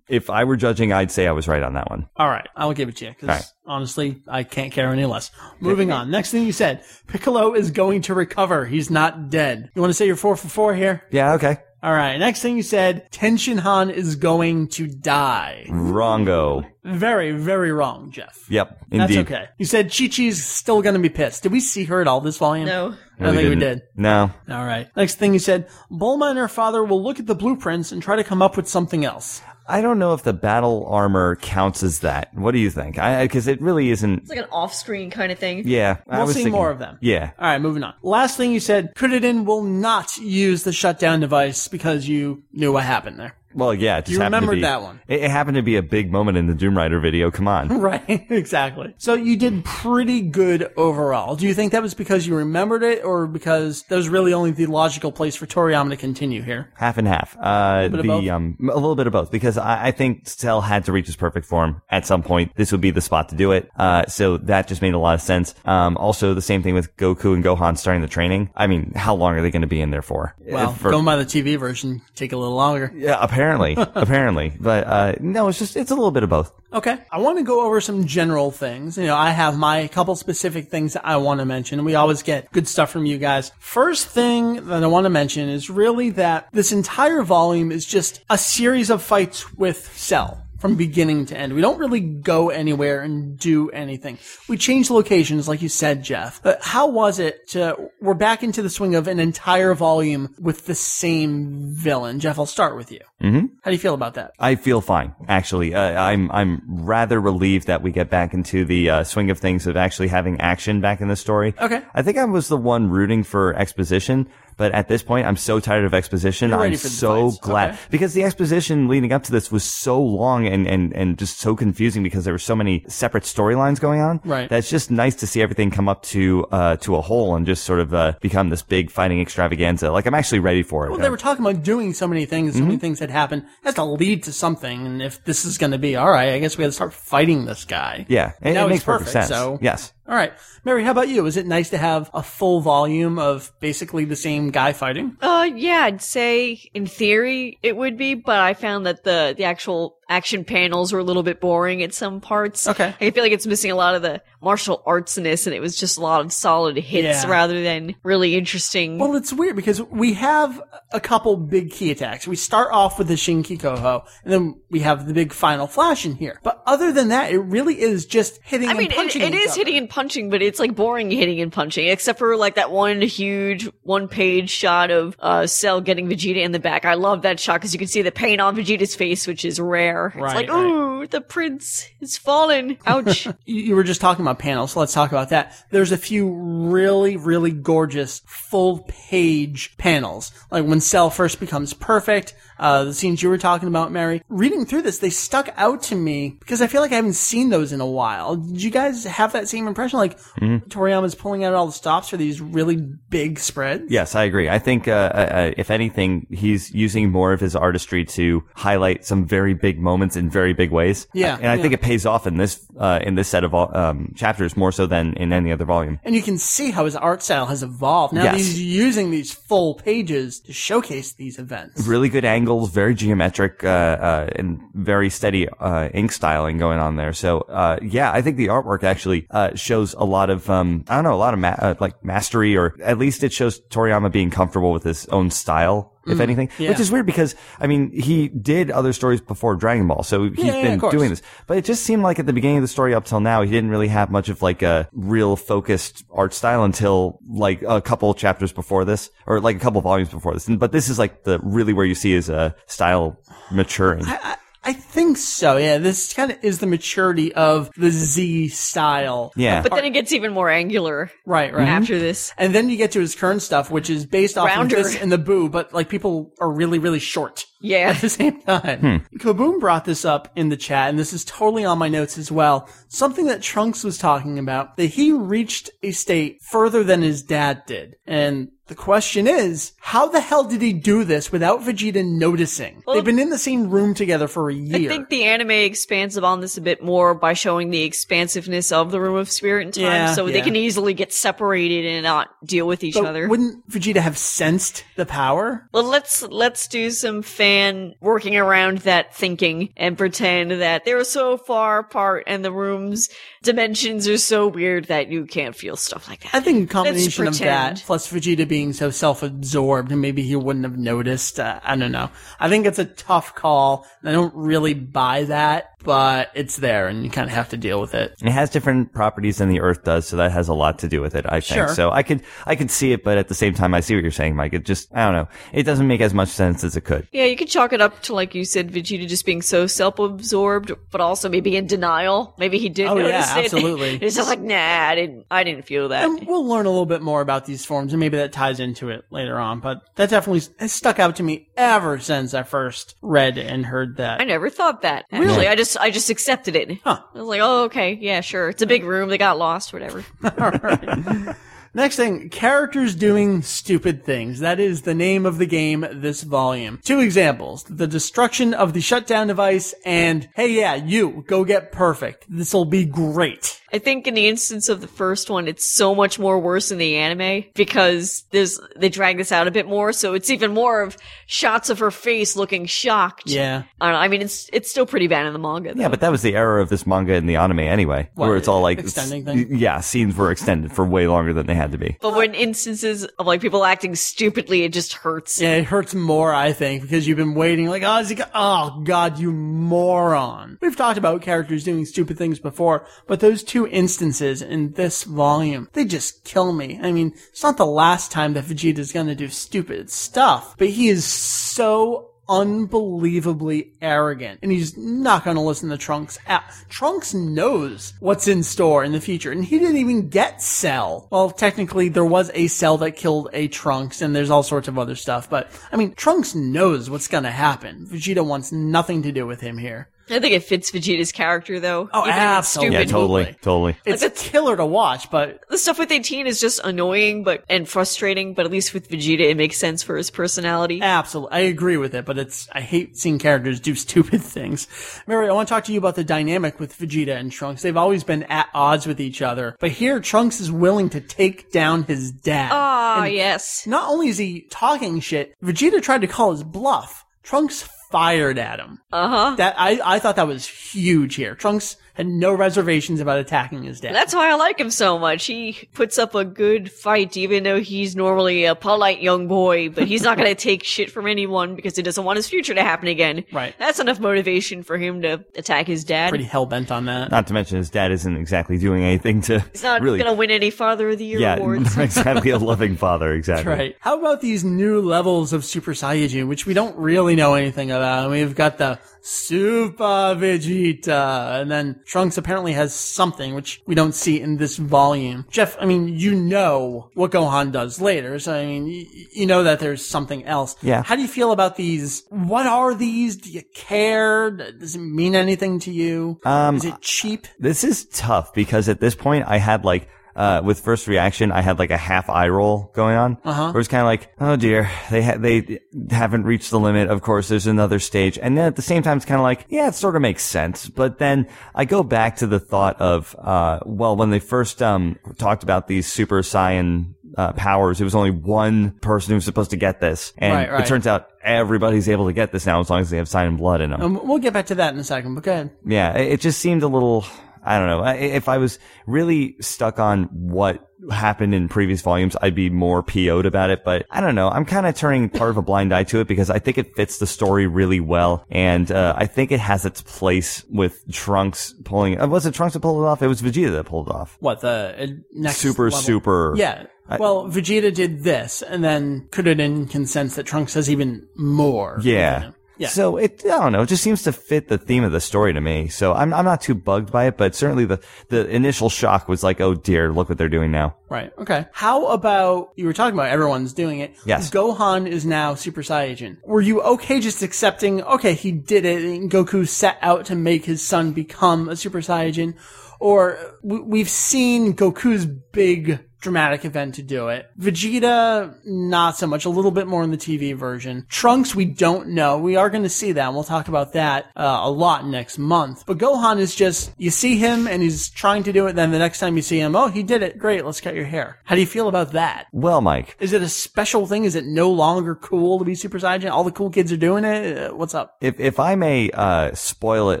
if I were judging, I'd say I was right on that one. All right, I'll give it to you because right. honestly, I can't care any less. Moving on. Next thing you said, Piccolo is going to recover. He's not dead. You want to say you're four for four here? Yeah. Okay. All right. Next thing you said, Tenshin Han is going to die. Wrongo. Very, very wrong, Jeff. Yep. That's Indeed. okay. You said Chi Chi's still going to be pissed. Did we see her at all this volume? No. I don't think we didn't. did. No. All right. Next thing you said, Bulma and her father will look at the blueprints and try to come up with something else. I don't know if the battle armor counts as that. What do you think? I because it really isn't. It's like an off-screen kind of thing. Yeah. We'll was see thinking- more of them. Yeah. All right, moving on. Last thing you said, Kuririn will not use the shutdown device because you knew what happened there. Well, yeah. It just You happened to remembered be- that one. It, it happened to be a big moment in the Doom Rider video. Come on. Right, exactly. So you did pretty good overall. Do you think that was because you remembered it or because that was really only the logical place for Toriyama to continue here? Half and half. Uh, bit of the um, a little bit of both because I, I think Cell had to reach his perfect form at some point. This would be the spot to do it. Uh, so that just made a lot of sense. Um, also the same thing with Goku and Gohan starting the training. I mean, how long are they going to be in there for? Well, for- going by the TV version, take a little longer. yeah, apparently, apparently, apparently. but uh, no, it's just it's a little bit of both. Okay. I want to go over some general things. You know, I have my couple specific things that I want to mention. We always get good stuff from you guys. First thing that I want to mention is really that this entire volume is just a series of fights with Cell. From beginning to end. We don't really go anywhere and do anything. We change locations, like you said, Jeff. But how was it to, we're back into the swing of an entire volume with the same villain? Jeff, I'll start with you. Mm-hmm. How do you feel about that? I feel fine, actually. Uh, I'm I'm rather relieved that we get back into the uh, swing of things of actually having action back in the story. Okay. I think I was the one rooting for exposition, but at this point, I'm so tired of exposition. You're I'm so fights. glad Okay. because the exposition leading up to this was so long and, and, and just so confusing because there were so many separate storylines going on. Right. That's just nice to see everything come up to, uh, to a whole and just sort of, uh, become this big fighting extravaganza. Like I'm actually ready for it. Well, they were talking about doing so many things, so Mm-hmm. many things had happened. It has to lead to something, and if this is going to be all right, I guess we got to start fighting this guy. yeah. It, it makes perfect perfect, sense. so- yes. All right, Mary, how about you? Is it nice to have a full volume of basically the same guy fighting? Uh, yeah, I'd say in theory it would be, but I found that the the actual action panels were a little bit boring at some parts. Okay. I feel like it's missing a lot of the martial artsness, and it was just a lot of solid hits Yeah. rather than really interesting. Well, it's weird because we have a couple big key attacks. We start off with the Shinki Koho, and then we have the big final flash in here. But other than that, it really is just hitting I mean, it, it each other. hitting and punching, but it's like boring hitting and punching, except for like that one huge one page shot of uh, Cell getting Vegeta in the back. I love that shot because you can see the pain on Vegeta's face, which is rare. It's Right, like, right. ooh, the prince is fallen. Ouch. you you were just talking about panels, so let's talk about that. There's a few really, really gorgeous full page panels. Like when Cell first becomes perfect, uh, the scenes you were talking about, Mary. Reading through this, they stuck out to me because I feel like I haven't seen those in a while. Did you guys have that same impression? Like Toriyama's pulling out all the stops for these really big spreads? Yes, I agree. I think, uh, uh, if anything, he's using more of his artistry to highlight some very big moments in very big ways. Yeah, and I think it pays off in this, uh, in this set of um, chapters more so than in any other volume. And you can see how his art style has evolved. Now Yes. he's using these full pages to showcase these events. Really good angles, very geometric, uh, uh, and very steady, uh, ink styling going on there. So, uh, yeah, I think the artwork actually, uh, shows a lot of, um, I don't know, a lot of, ma- like mastery, or at least it shows Toriyama being comfortable with his own style. If anything, yeah. which is weird because I mean he did other stories before Dragon Ball, so he's Yeah, yeah, been course. doing this. But it just seemed like at the beginning of the story up till now, he didn't really have much of like a real focused art style until like a couple chapters before this, or like a couple volumes before this. But this is like the really where you see his uh, style maturing. I, I think so. Yeah, this kind of is the maturity of the Z style. yeah, but then it gets even more angular Right, right. after this. And then you get to his current stuff, which is based off Rounder. of this and the Boo, but like people are really, really short Yeah. at the same time. Hmm. Kaboom brought this up in the chat, and this is totally on my notes as well. Something that Trunks was talking about, that he reached a state further than his dad did. And the question is, how the hell did he do this without Vegeta noticing? They've been in the same room together for a year. I think the anime expands upon this a bit more by showing the expansiveness of the Room of Spirit and Time, Yeah, so they can easily get separated and not deal with each But other. wouldn't Vegeta have sensed the power? Well, let's let's do some fan working around that thinking and pretend that they're so far apart and the room's dimensions are so weird that you can't feel stuff like that. I think a combination of that plus Vegeta being so self-absorbed and maybe he wouldn't have noticed. Uh, I don't know. I think it's a tough call. I don't really buy that, but it's there and you kind of have to deal with it. it has different properties than the Earth does, so that has a lot to do with it. I think Sure. so. I could I could see it, but at the same time, I see what you're saying, Mike. It just I don't know. It doesn't make as much sense as it could. Yeah, you could chalk it up to like you said, Vegeta just being so self-absorbed, but also maybe in denial. Maybe he did Oh, yeah, it. absolutely. it's just like, nah, I didn't, I didn't feel that. And we'll learn a little bit more about these forms and maybe that ties into it later on, but that definitely has stuck out to me ever since I first read and heard that. I never thought that. Actually, I just, I just accepted it. Huh. I was like, oh, okay, yeah, sure. It's a big room. They got lost, whatever. Next thing, characters doing stupid things. That is the name of the game this volume. Two examples. The destruction of the shutdown device and, hey yeah, you, go get perfect. This'll be great. I think in the instance of the first one, it's so much more worse in the anime because there's they drag this out a bit more, so it's even more of shots of her face looking shocked. Yeah. I don't know. I mean, it's it's still pretty bad in the manga. Though. Yeah, but that was the era of this manga and the anime anyway, where it's all like extending s- thing? Yeah, scenes were extended for way longer than they had to be. But when instances of like people acting stupidly, it just hurts. Yeah, it hurts more, I think, because you've been waiting like, oh, is he go- oh god, you moron. We've talked about characters doing stupid things before, but those two instances in this volume, they just kill me. I mean, it's not the last time that Vegeta's gonna do stupid stuff, but he is so unbelievably arrogant and he's not going to listen to Trunks. Ah, Trunks knows what's in store in the future and he didn't even get Cell. Well, technically there was a Cell that killed a Trunks and there's all sorts of other stuff, but I mean, Trunks knows what's going to happen. Vegeta wants nothing to do with him here. I think it fits Vegeta's character though. Oh, Even if it's absolutely. Yeah, stupid. totally, totally. It's a killer to watch, but The stuff with 18 is just annoying but and frustrating, but at least with Vegeta it makes sense for his personality. Absolutely. I agree with it, but it's, I hate seeing characters do stupid things. Mary, I want to talk to you about the dynamic with Vegeta and Trunks. They've always been at odds with each other, but here Trunks is willing to take down his dad. Ah, And yes. Not only is he talking shit, Vegeta tried to call his bluff. Trunks fired at him. Uh huh. That, I, I thought that was huge here. Trunks had no reservations about attacking his dad. That's why I like him so much. He puts up a good fight, even though he's normally a polite young boy, but he's not gonna take shit from anyone because he doesn't want his future to happen again. Right. That's enough motivation for him to attack his dad. pretty hell bent on that. Not to mention his dad isn't exactly doing anything to he's not really. gonna win any Father of the Year yeah, awards. exactly a loving father. Exactly. Right. How about these new levels of Super Saiyajin, which we don't really know anything about? We've got the Super Vegeta, and then Trunks apparently has something which we don't see in this volume. Jeff, I mean, you know what Gohan does later, so I mean, y- you know that there's something else. Yeah. How do you feel about these? What are these? Do you care? Does it mean anything to you? Um, Is it cheap? This is tough because at this point I had like uh, with first reaction, I had like a half eye roll going on. Uh-huh. Where it's kind of like, oh dear, they ha- they haven't reached the limit. Of course, there's another stage, and then at the same time, it's kind of like, yeah, it sort of makes sense. But then I go back to the thought of, uh, well, when they first um talked about these Super Saiyan uh, powers, it was only one person who was supposed to get this, and Right, right. it turns out everybody's able to get this now as long as they have Saiyan blood in them. Um, we'll get back to that in a second, but go ahead. Yeah, it it just seemed a little. I don't know. If I was really stuck on what happened in previous volumes, I'd be more PO'd about it. But I don't know. I'm kind of turning part of a blind eye to it because I think it fits the story really well, and uh, I think it has its place with Trunks pulling. Uh, was it Trunks that pulled it off? It was Vegeta that pulled it off. What the uh, next Super, level? super. Yeah. Well, Vegeta did this, and then Krillin can sense that Trunks has even more. Yeah. Yeah. So it, I don't know, it just seems to fit the theme of the story to me. So I'm, I'm not too bugged by it, but certainly the, the initial shock was like, oh dear, look what they're doing now. Right. Okay. How about you were talking about everyone's doing it? Yes. Gohan is now Super Saiyan. Were you okay just accepting? Okay, he did it, and Goku set out to make his son become a Super Saiyan, or we've seen Goku's big dramatic event to do it. Vegeta, not so much. A little bit more in the TV version. Trunks, we don't know. We are going to see that. And we'll talk about that uh, a lot next month. But Gohan is just you see him and he's trying to do it. Then the next time you see him, oh, he did it. Great. Let's cut your hair. How do you feel about that? Well, Mike, Is it a special thing? Is it no longer cool to be Super Saiyan? All the cool kids are doing it. Uh, what's up? if, if I may, uh, spoil it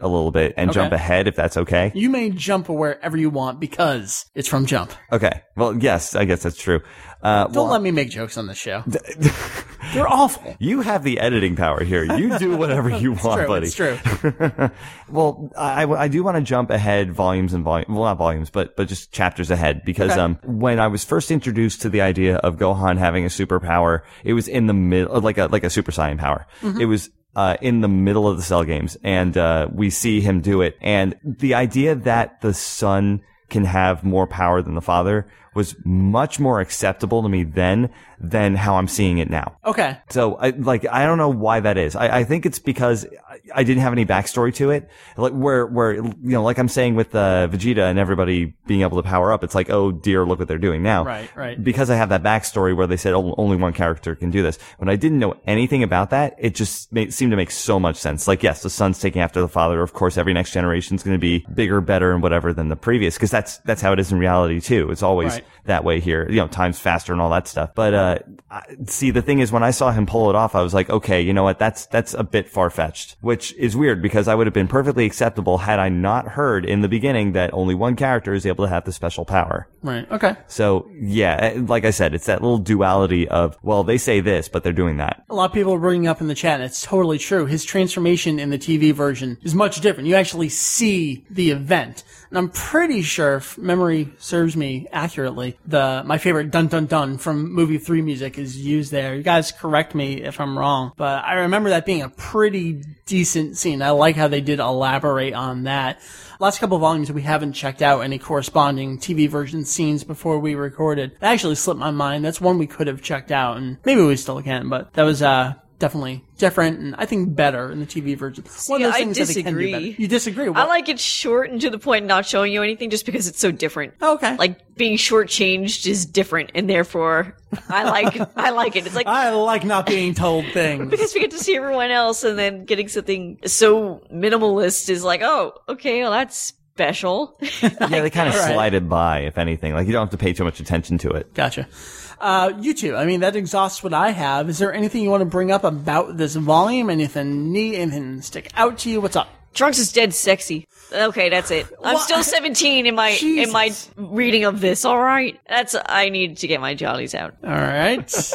a little bit and Okay. jump ahead, if that's okay. You may jump wherever you want because it's from Jump. Okay. Well, yes, I guess that's true. Uh, Don't well, let me make jokes on the show. They're awful. you have the editing power here. You do whatever you want, True, buddy. it's true. Well, I, I do want to jump ahead volumes and volumes, well, not volumes, but, but just chapters ahead because, Okay. um, when I was first introduced to the idea of Gohan having a superpower, it was in the middle, like a, like a Super Saiyan power. Mm-hmm. It was, uh, in the middle of the cell games and, uh, we see him do it. And the idea that the son can have more power than the father was much more acceptable to me then than how I'm seeing it now. Okay. So, I, like, I don't know why that is. I, I think it's because I, I didn't have any backstory to it. Like, where, where, you know, like I'm saying with, uh, Vegeta and everybody being able to power up, it's like, oh dear, look what they're doing now. Right, right. Because I have that backstory where they said oh, only one character can do this. When I didn't know anything about that, it just made, seemed to make so much sense. Like, yes, the son's taking after the father. Of course, every next generation is going to be bigger, better, and whatever than the previous. Cause that's, that's how it is in reality too. It's always Right. That way here, you know, times faster and all that stuff. But, uh, I, see, the thing is, when I saw him pull it off, I was like, okay, you know what? That's, that's a bit far fetched, which is weird because I would have been perfectly acceptable had I not heard in the beginning that only one character is able to have the special power. Right. Okay. So yeah, eh, like I said, it's that little duality of, well, they say this, but they're doing that. A lot of people are bringing up in the chat, and it's totally true. His transformation in the TV version is much different. You actually see the event. And I'm pretty sure, if memory serves me accurately, the my favorite dun dun dun from movie three music is used there. You guys correct me if I'm wrong, but I remember that being a pretty decent scene. I like how they did elaborate on that. Last couple volumes, we haven't checked out any corresponding TV version scenes before we recorded. That actually slipped my mind. That's one we could have checked out, and maybe we still can, but that was, uh, definitely different and I think better in the TV version. One of those I things that they can do disagree. better. You disagree? I like it short and to the point, not showing you anything just because it's so different. Oh, okay. Like being shortchanged is different, and therefore I like I like it. It's like I like not being told things. because we get to see everyone else, and then getting something so minimalist is like, oh, okay, well that's special. Yeah, they kind of All right. it by, if anything. Like you don't have to pay too much attention to it. Gotcha. Uh, you two, I mean, that exhausts what I have. Is there anything you want to bring up about this volume? Anything neat? Anything stick out to you? What's up? Trunks is dead sexy. Okay, that's it. I'm What? still 17 in my in my reading of this. All right, that's I need to get my jollies out. All right.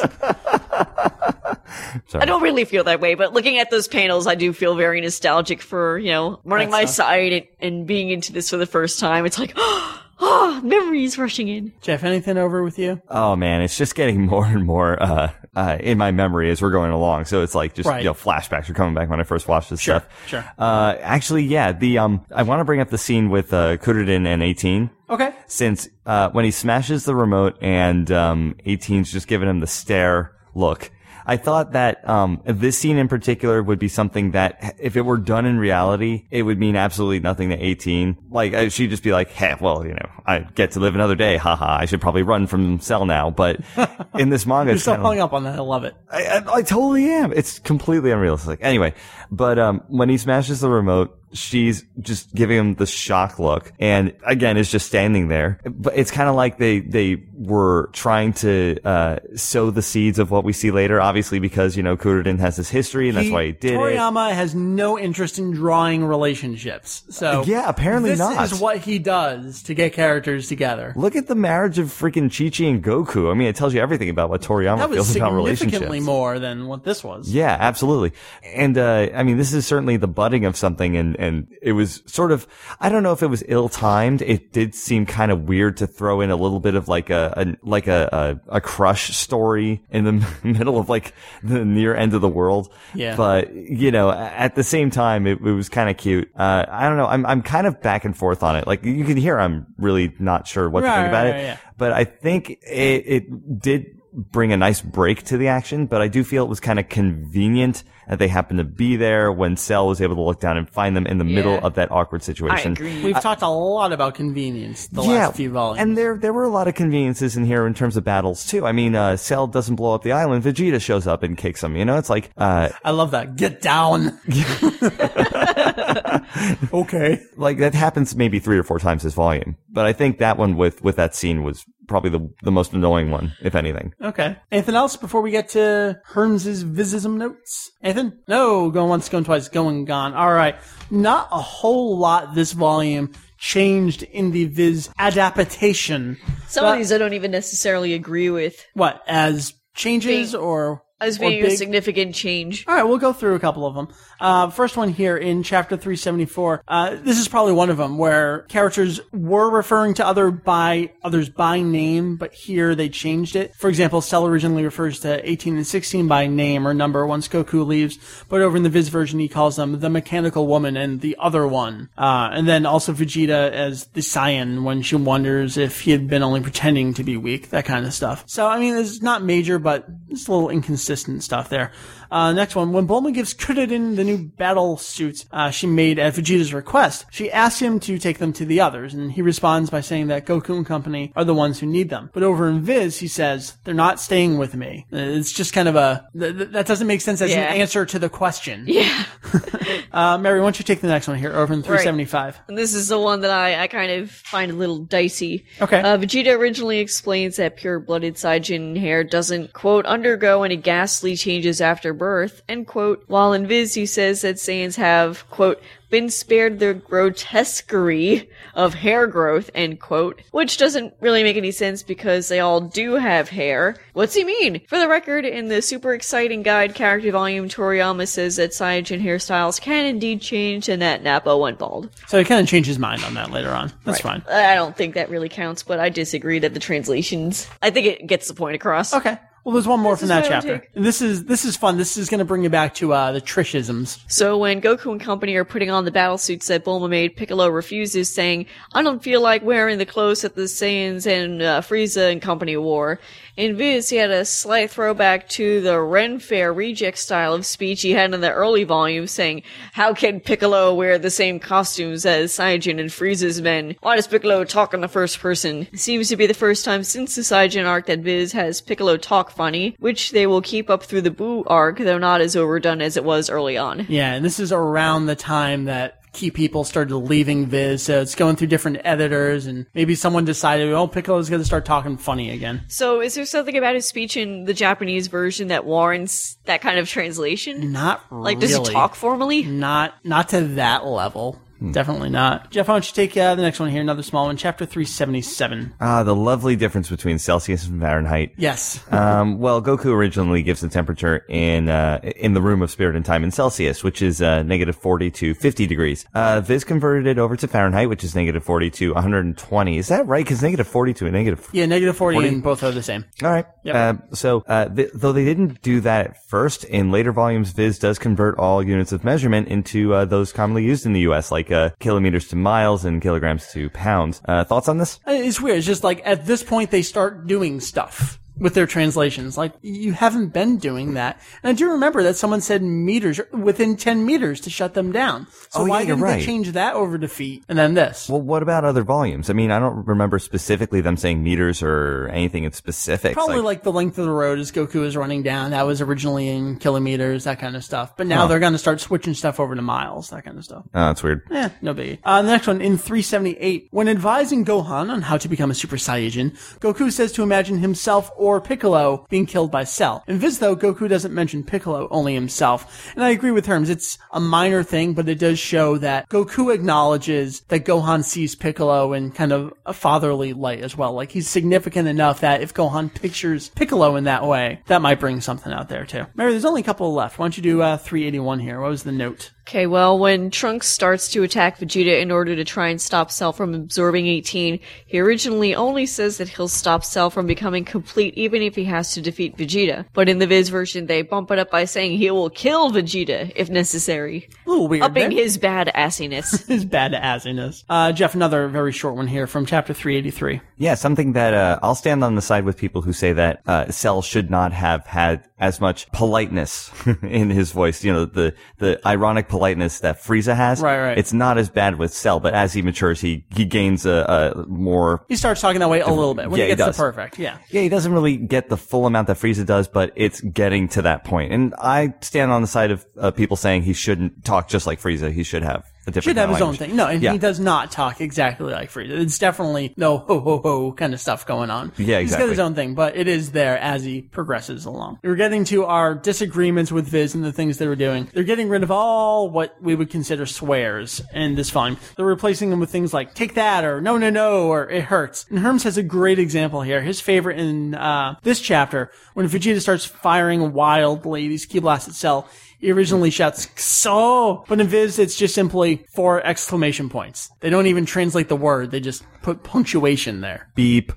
I don't really feel that way, but looking at those panels, I do feel very nostalgic for you know running my That's side and, and being into this for the first time. It's like, oh, memories rushing in. Jeff, anything over with you? Oh man, it's just getting more and more uh, uh, in my memory as we're going along. So it's like just Right. you know flashbacks are coming back when I first watched this Sure, stuff. sure. Uh, actually, yeah. The um, I want to bring up the scene with uh, Kuririn and 18 Okay. since uh, when he smashes the remote and um, 18's just giving him the stare look. I thought that um, this scene in particular would be something that, if it were done in reality, it would mean absolutely nothing to 18. Like, she'd just be like, hey, well, you know, I get to live another day. Haha, I should probably run from cell now. But in this manga, You're kinda- hung up on that. I love it. I, I, I totally am. It's completely unrealistic. Anyway, but um, when he smashes the remote, she's just giving him the shock look, and again, is just standing there. But it's kind of like they they were trying to uh, sow the seeds of what we see later. Obviously, because you know Kuririn has this history, and that's why he did it. Toriyama has no interest in drawing relationships. So Yeah, apparently not this not. is what he does to get characters together. Look at the marriage of freaking Chi Chi and Goku. I mean, it tells you everything about what Toriyama That feels about relationships significantly more than what this was. Yeah, absolutely. And, uh, I mean, this is certainly the budding of something and, and it was sort of, I don't know if it was ill-timed. It did seem kind of weird to throw in a little bit of like a, a like a, a, a crush story in the middle of like the near end of the world. Yeah. But, you know, at the same time, it, it was kind of cute. Uh, I don't know. I'm, I'm kind of back and forth on it. Like you can hear I'm really not sure what to think about right, it. right, yeah. But I think it, it did bring a nice break to the action, but I do feel it was kind of convenient that they happened to be there when Cell was able to look down and find them in the middle of that awkward I situation. agree. We've talked a lot about convenience the yeah, last few volumes. and there there were a lot of conveniences in here in terms of battles too. I mean, uh, Cell doesn't blow up the island. Vegeta shows up and kicks him. You know, it's like uh, I love that. Get down. okay. like that happens maybe three or four times this volume. But I think that one with with that scene was probably the the most annoying one, if anything. Okay. Anything else before we get to Herms's Visism notes? Anything? No. Going once, going twice, going gone. All right. Not a whole lot this volume changed in the Viz adaptation. Some But- of these I don't even necessarily agree with What, as changes Being- or as being a big- significant change. All right, we'll go through a couple of them. Uh, first one here in chapter 374. Uh, this is probably one of them where characters were referring to other by others by name, but here they changed it. For example, Cell originally refers to 18 and 16 by name or number once Goku leaves, but over in the Viz version he calls them the mechanical woman and the other one. Uh, and then also Vegeta as the Saiyan when she wonders if he had been only pretending to be weak, that kind of stuff. So, I mean, it's not major, but it's a little inconsistent stuff there. Uh, next one. When Bulma gives Krillin the new battle suits uh, she made at Vegeta's request, she asks him to take them to the others, and he responds by saying that Goku and company are the ones who need them. But over in Viz, he says, they're not staying with me. Uh, It's just kind of a, th- th- that doesn't make sense as Yeah. an answer to the question. Yeah. Uh, Mary, why don't you take the next one here, over in 375. And this is the one that I, I kind of find a little dicey. Okay. Uh, Vegeta originally explains that pure-blooded Saiyajin hair doesn't, quote, undergo any ghastly changes after birth, end quote. While in Viz, he says that Saiyans have, quote, been spared the grotesquerie of hair growth, end quote, which doesn't really make any sense because they all do have hair. What's he mean? For the record, in the super exciting guide character volume, Toriyama says that Saiyajin hairstyles can indeed change and that Nappa went bald. So he kind of changed his mind on that later on. That's fine. I don't think that really counts, but I disagree that the translations. I think it gets the point across. Okay. Well, there's one more from that chapter. take. This is this is fun. This is going to bring you back to uh, the Trishisms. So when Goku and company are putting on the battle suits that Bulma made, Piccolo refuses, saying, "I don't feel like wearing the clothes that the Saiyans and uh, Frieza and company wore." In Viz, he had a slight throwback to the Ren Fair reject style of speech he had in the early volume, saying, "How can Piccolo wear the same costumes as Saiyajin and Frieza's men? Why does Piccolo talk in the first person?" It seems to be the first time since the Saiyajin arc that Viz has Piccolo talk funny, which they will keep up through the Boo arc, though not as overdone as it was early on. Yeah, and this is around the time that key people started leaving Viz, so it's going through different editors, and maybe someone decided, oh, Piccolo's going to start talking funny again. So, is there something about his speech in the Japanese version that warrants that kind of translation? Not Like, really. does he talk formally? Not not to that level. Hmm. Definitely not. Jeff, why don't you take uh, the next one here? Another small one, chapter three seventy seven. Ah, the lovely difference between Celsius and Fahrenheit. Yes. Um, well, Goku originally gives the temperature in uh, in the room of spirit and time in Celsius, which is uh, negative 40 to 50 degrees. Uh, Viz converted it over to Fahrenheit, which is negative 40 to 120. Is that right? Because negative 40 to a negative. yeah, negative 40, 40? and both are the same. All right. Yep. Uh, so, uh, th- though they didn't do that at first, in later volumes, Viz does convert all units of measurement into uh, those commonly used in the U.S., like uh, kilometers to miles and kilograms to pounds. Uh, thoughts on this? Uh, It's weird. It's just like at this point they start doing stuff with their translations. Like you haven't been doing that. And I do remember that someone said meters within 10 meters to shut them down. So Oh, yeah, why you're didn't right. they change that over to feet and then this? Well, what about other volumes? I mean, I don't remember specifically them saying meters or anything in specific. Probably like, the length of the road as Goku is running down. That was originally in kilometers, that kind of stuff. But now Huh. they're going to start switching stuff over to miles, that kind of stuff. Oh, that's weird. Yeah, no biggie. Uh, the next one, in 378. When advising Gohan on how to become a Super Saiyajin, Goku says to imagine himself or Piccolo being killed by Cell. In Viz, though, Goku doesn't mention Piccolo, only himself. And I agree with Herms, it's a minor thing, but it does show that Goku acknowledges that Gohan sees Piccolo in kind of a fatherly light as well. Like, he's significant enough that if Gohan pictures Piccolo in that way, that might bring something out there, too. Mary, there's only a couple left. Why don't you do uh, 381 here? What was the note? Okay, well, when Trunks starts to attack Vegeta in order to try and stop Cell from absorbing 18, he originally only says that he'll stop Cell from becoming complete even if he has to defeat Vegeta. But in the Viz version, they bump it up by saying he will kill Vegeta if necessary, A little weird. upping there. his bad assiness. his bad assiness. Uh, Jeff, another very short one here from chapter 383. Yeah, something that uh, I'll stand on the side with people who say that uh, Cell should not have had as much politeness in his voice. You know, the the ironic politeness that Frieza has. Right, right. It's not as bad with Cell, but as he matures, he he gains a, a more. He starts talking that way a little bit when Yeah, he he gets does. the perfect. Yeah. Yeah, he doesn't really get the full amount that Frieza does, but it's getting to that point. And I stand on the side of uh, people saying he shouldn't talk just like Frieza. He should have a different Should have his own thing. No, and Yeah. he does not talk exactly like Frieza. It's definitely no ho ho ho kind of stuff going on. Yeah, He's got his own thing, but it is there as he progresses along. We're getting to our disagreements with Viz and the things they were doing. They're getting rid of all what we would consider swears in this volume. They're replacing them with things like "take that" or "no no no" or "it hurts." And Herms has a great example here. His favorite in uh, this chapter when Vegeta starts firing wildly these ki blasts at Cell. He originally shouts so, but in Viz it's just simply four exclamation points. They don't even translate the word; they just put punctuation there. Beep.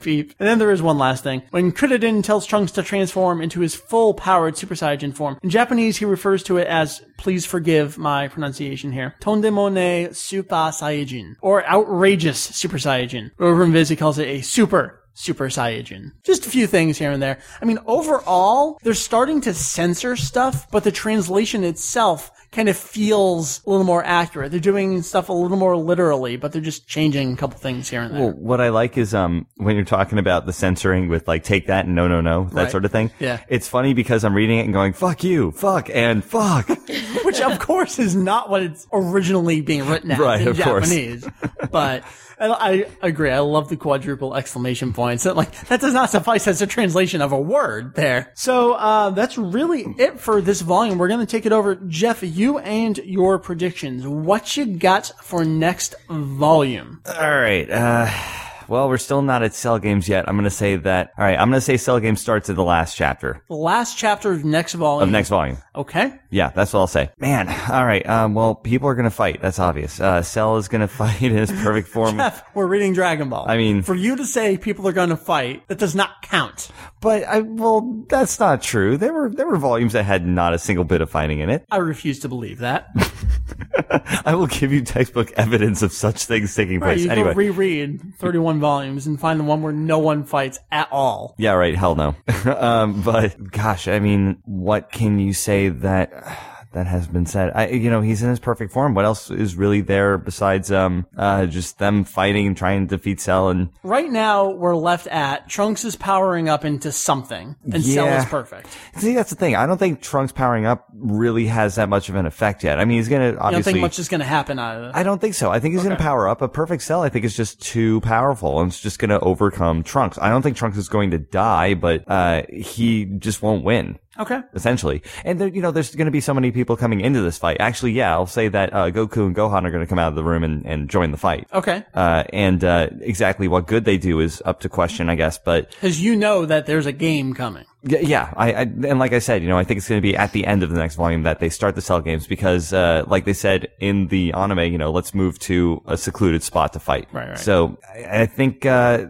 Beep. And then there is one last thing. When Krillin tells Trunks to transform into his full powered Super Saiyan form, in Japanese he refers to it as, please forgive my pronunciation here, Tondemone Super Saiyajin, or outrageous Super Saiyajin. Over in Viz he calls it a super Super Saiyajin. Just a few things here and there. I mean, overall, they're starting to censor stuff, but the translation itself kind of feels a little more accurate. They're doing stuff a little more literally, but they're just changing a couple things here and there. Well, what I like is um when you're talking about the censoring with like take that and no no no that Right. sort of thing. Yeah. It's funny because I'm reading it and going fuck you, fuck and fuck. Which of course is not what it's originally being written as Right, in of course. Japanese. but I, I agree. I love the quadruple exclamation points. That, like that does not suffice as a translation of a word there. So uh, that's really it for this volume. We're going to take it over, Jeff. You and your predictions. What you got for next volume? All right. Uh, well, we're still not at Cell Games yet. I'm going to say that. All right. I'm going to say Cell Games starts at the last chapter The last chapter of next volume. of next volume. Okay. Yeah, that's what I'll say. Man, all right. Um, well, people are going to fight. That's obvious. Uh, Cell is going to fight in his perfect form. Jeff, we're reading Dragon Ball. I mean- for you to say people are going to fight, that does not count. But I, well, that's not true. There were, there were volumes that had not a single bit of fighting in it. I refuse to believe that. I will give you textbook evidence of such things taking Right, place. you anyway. reread 31 volumes and find the one where no one fights at all. Yeah, right. Hell no. um, but gosh, I mean, what can you say that that has been said? I, you know, he's in his perfect form. What else is really there besides um, uh, just them fighting and trying to defeat Cell? And Right now, we're left at Trunks is powering up into something, and Cell Yeah. is perfect. see, that's the thing. I don't think Trunks powering up really has that much of an effect yet. I mean, he's gonna obviously. I don't think much is going to happen out of it. I don't think so. I think he's going to power up. A perfect cell, I think, is just too powerful and it's just going to overcome Trunks. I don't think Trunks is going to die, but uh, he just won't win. Okay. essentially. And there, you know, there's going to be so many people coming into this fight. Actually, yeah, I'll say that uh, Goku and Gohan are going to come out of the room and, and join the fight. Okay. Uh, and uh, exactly what good they do is up to question, I guess. But Because you know that there's a game coming. Yeah, I, I and like I said, you know, I think it's going to be at the end of the next volume that they start the cell games because, uh, like they said in the anime, you know, let's move to a secluded spot to fight. Right, right. So I, I think uh,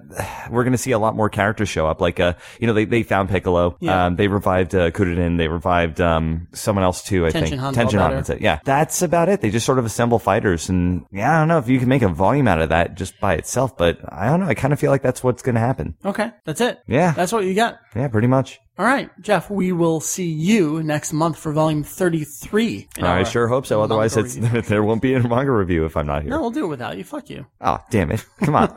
we're going to see a lot more characters show up. Like, uh, you know, they they found Piccolo. Yeah. Um, they revived uh. They revived um someone else too. I think Han Tenshin Han. That's it. Yeah, that's about it. They just sort of assemble fighters, and yeah, I don't know if you can make a volume out of that just by itself, but I don't know. I kind of feel like that's what's going to happen. Okay. That's it. Yeah. That's what you got. Yeah, pretty much. All right, Jeff, we will see you next month for volume 33. I sure hope so. Otherwise, it's, review. there won't be a manga review if I'm not here. No, we'll do it without you. Fuck you. Oh, damn it. Come on.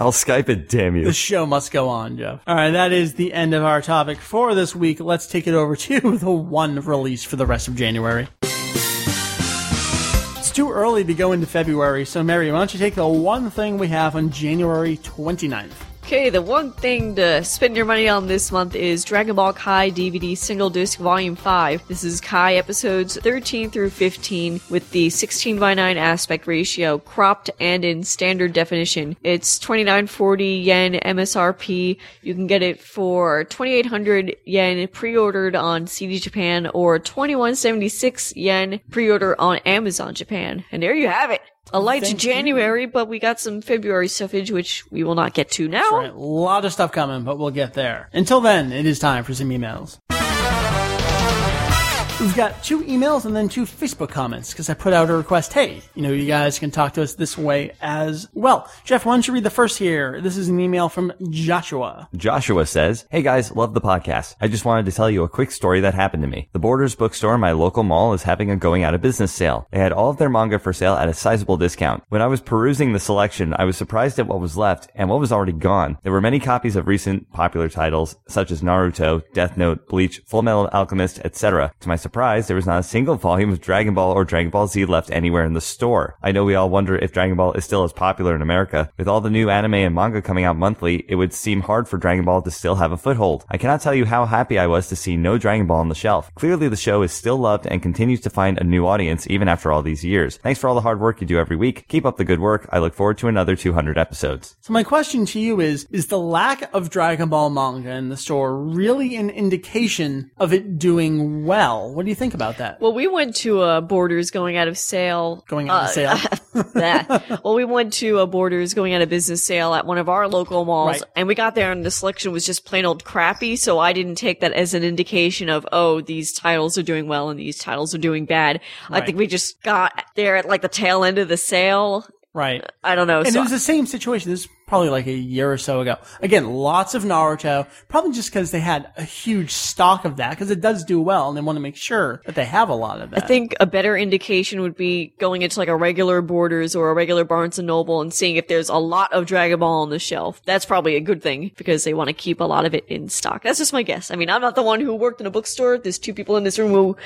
I'll Skype it, damn you. The show must go on, Jeff. All right, that is the end of our topic for this week. Let's take it over to the one release for the rest of January. It's too early to go into February, so Mary, why don't you take the one thing we have on January 29th? Okay, the one thing to spend your money on this month is Dragon Ball Kai DVD Single Disc Volume 5. This is Kai episodes 13 through 15 with the 16 by 9 aspect ratio, cropped and in standard definition. It's 2940 yen MSRP. You can get it for 2800 yen pre-ordered on CD Japan or 2176 yen pre-order on Amazon Japan. And there you have it. A light Thank you. January, but we got some February stuffage, which we will not get to now. Right, a lot of stuff coming, but we'll get there. Until then, it is time for some emails. We've got two emails and then two Facebook comments because I put out a request. Hey, you know, you guys can talk to us this way as well. Jeff, why don't you read the first here? This is an email from Joshua. Joshua says, Hey guys, love the podcast. I just wanted to tell you a quick story that happened to me. The Borders bookstore in my local mall is having a going out of business sale. They had all of their manga for sale at a sizable discount. When I was perusing the selection, I was surprised at what was left and what was already gone. There were many copies of recent popular titles such as Naruto, Death Note, Bleach, Full Metal Alchemist, etc. To my surprise, there was not a single volume of Dragon Ball or Dragon Ball Z left anywhere in the store. I know we all wonder if Dragon Ball is still as popular in America. With all the new anime and manga coming out monthly, it would seem hard for Dragon Ball to still have a foothold. I cannot tell you how happy I was to see no Dragon Ball on the shelf. Clearly the show is still loved and continues to find a new audience even after all these years. Thanks for all the hard work you do every week. Keep up the good work. I look forward to another 200 episodes. So my question to you is, is the lack of Dragon Ball manga in the store really an indication of it doing well? What do you think about that? Well, we went to a Borders going out of sale. Going out of uh, sale. that. Well, we went to a Borders going out of business sale at one of our local malls, Right. and we got there and the selection was just plain old crappy. So I didn't take that as an indication of oh these titles are doing well and these titles are doing bad. I think we just got there at like the tail end of the sale. Right. I don't know. And so it was the same situation. This is probably like a year or so ago. Again, lots of Naruto, probably just because they had a huge stock of that, because it does do well, and they want to make sure that they have a lot of that. I think a better indication would be going into like a regular Borders or a regular Barnes and Noble and seeing if there's a lot of Dragon Ball on the shelf. That's probably a good thing because they want to keep a lot of it in stock. That's just my guess. I mean, I'm not the one who worked in a bookstore. There's two people in this room who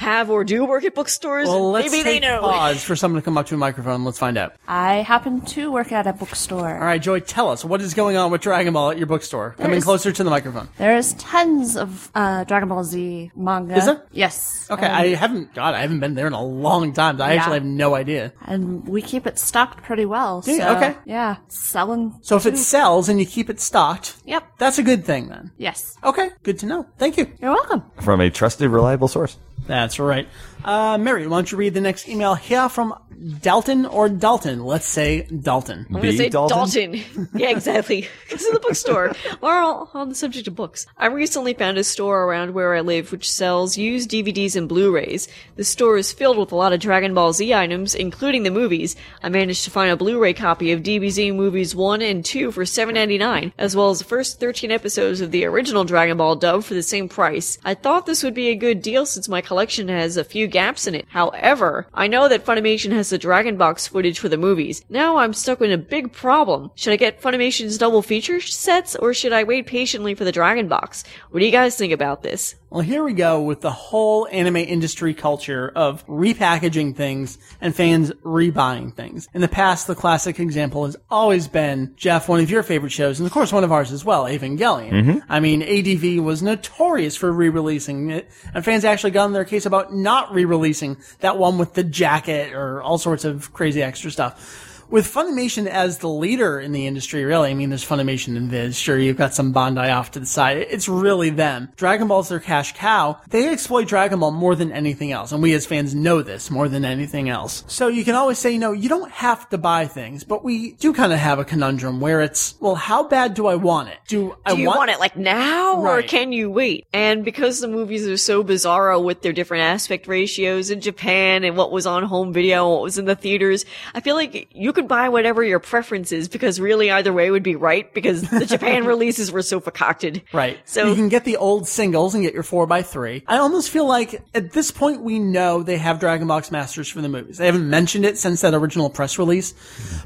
have or do work at bookstores. Well, let's Maybe they know. pause for someone to come up to a microphone. Let's find out. I happen to work at a bookstore. All right, Joy, tell us what is going on with Dragon Ball at your bookstore. Coming There's- closer to the microphone. There's tons of uh, Dragon Ball Z manga. Is there? Yes. Okay, Um, I haven't. God, I haven't been there in a long time. I Yeah. actually have no idea. and we keep it stocked pretty well. you? so, Okay. Yeah. Selling. So if it sells and you keep it stocked, Yep. that's a good thing then. Yes. Okay, good to know. Thank you. You're welcome. From a trusted, reliable source. That's right. Uh, Mary, why don't you read the next email here from Dalton or Dalton? Let's say Dalton. I'm gonna say Dalton? Dalton. yeah, exactly. This is the bookstore. While on the subject of books, I recently found a store around where I live which sells used DVDs and Blu-rays. The store is filled with a lot of Dragon Ball Z items, including the movies. I managed to find a Blu-ray copy of DBZ movies 1 and 2 for $7.99, as well as the first 13 episodes of the original Dragon Ball dub for the same price. I thought this would be a good deal since my collection has a few gaps in it. However, I know that Funimation has the Dragon Box footage for the movies. Now I'm stuck with a big problem. Should I get Funimation's double feature sets or should I wait patiently for the Dragon Box? What do you guys think about this? Well, here we go with the whole anime industry culture of repackaging things and fans rebuying things. In the past, the classic example has always been, Jeff, one of your favorite shows, and of course one of ours as well, Evangelion. Mm-hmm. I mean, ADV was notorious for re-releasing it, and fans actually got on their case about not re-releasing that one with the jacket or all sorts of crazy extra stuff with Funimation as the leader in the industry, really, I mean, there's Funimation and Viz. Sure, you've got some Bandai off to the side. It's really them. Dragon Ball's their cash cow. They exploit Dragon Ball more than anything else, and we as fans know this more than anything else. So you can always say, no, you don't have to buy things, but we do kind of have a conundrum where it's, well, how bad do I want it? Do, I Do you want, it like now or can you wait? And because the movies are so bizarro with their different aspect ratios in Japan and what was on home video and what was in the theaters, I feel like you could buy whatever your preference is because really either way would be right because the Japan releases were so concocted. Right. So you can get the old singles and get your 4x3. I almost feel like at this point we know they have Dragon Box Masters for the movies. They haven't mentioned it since that original press release.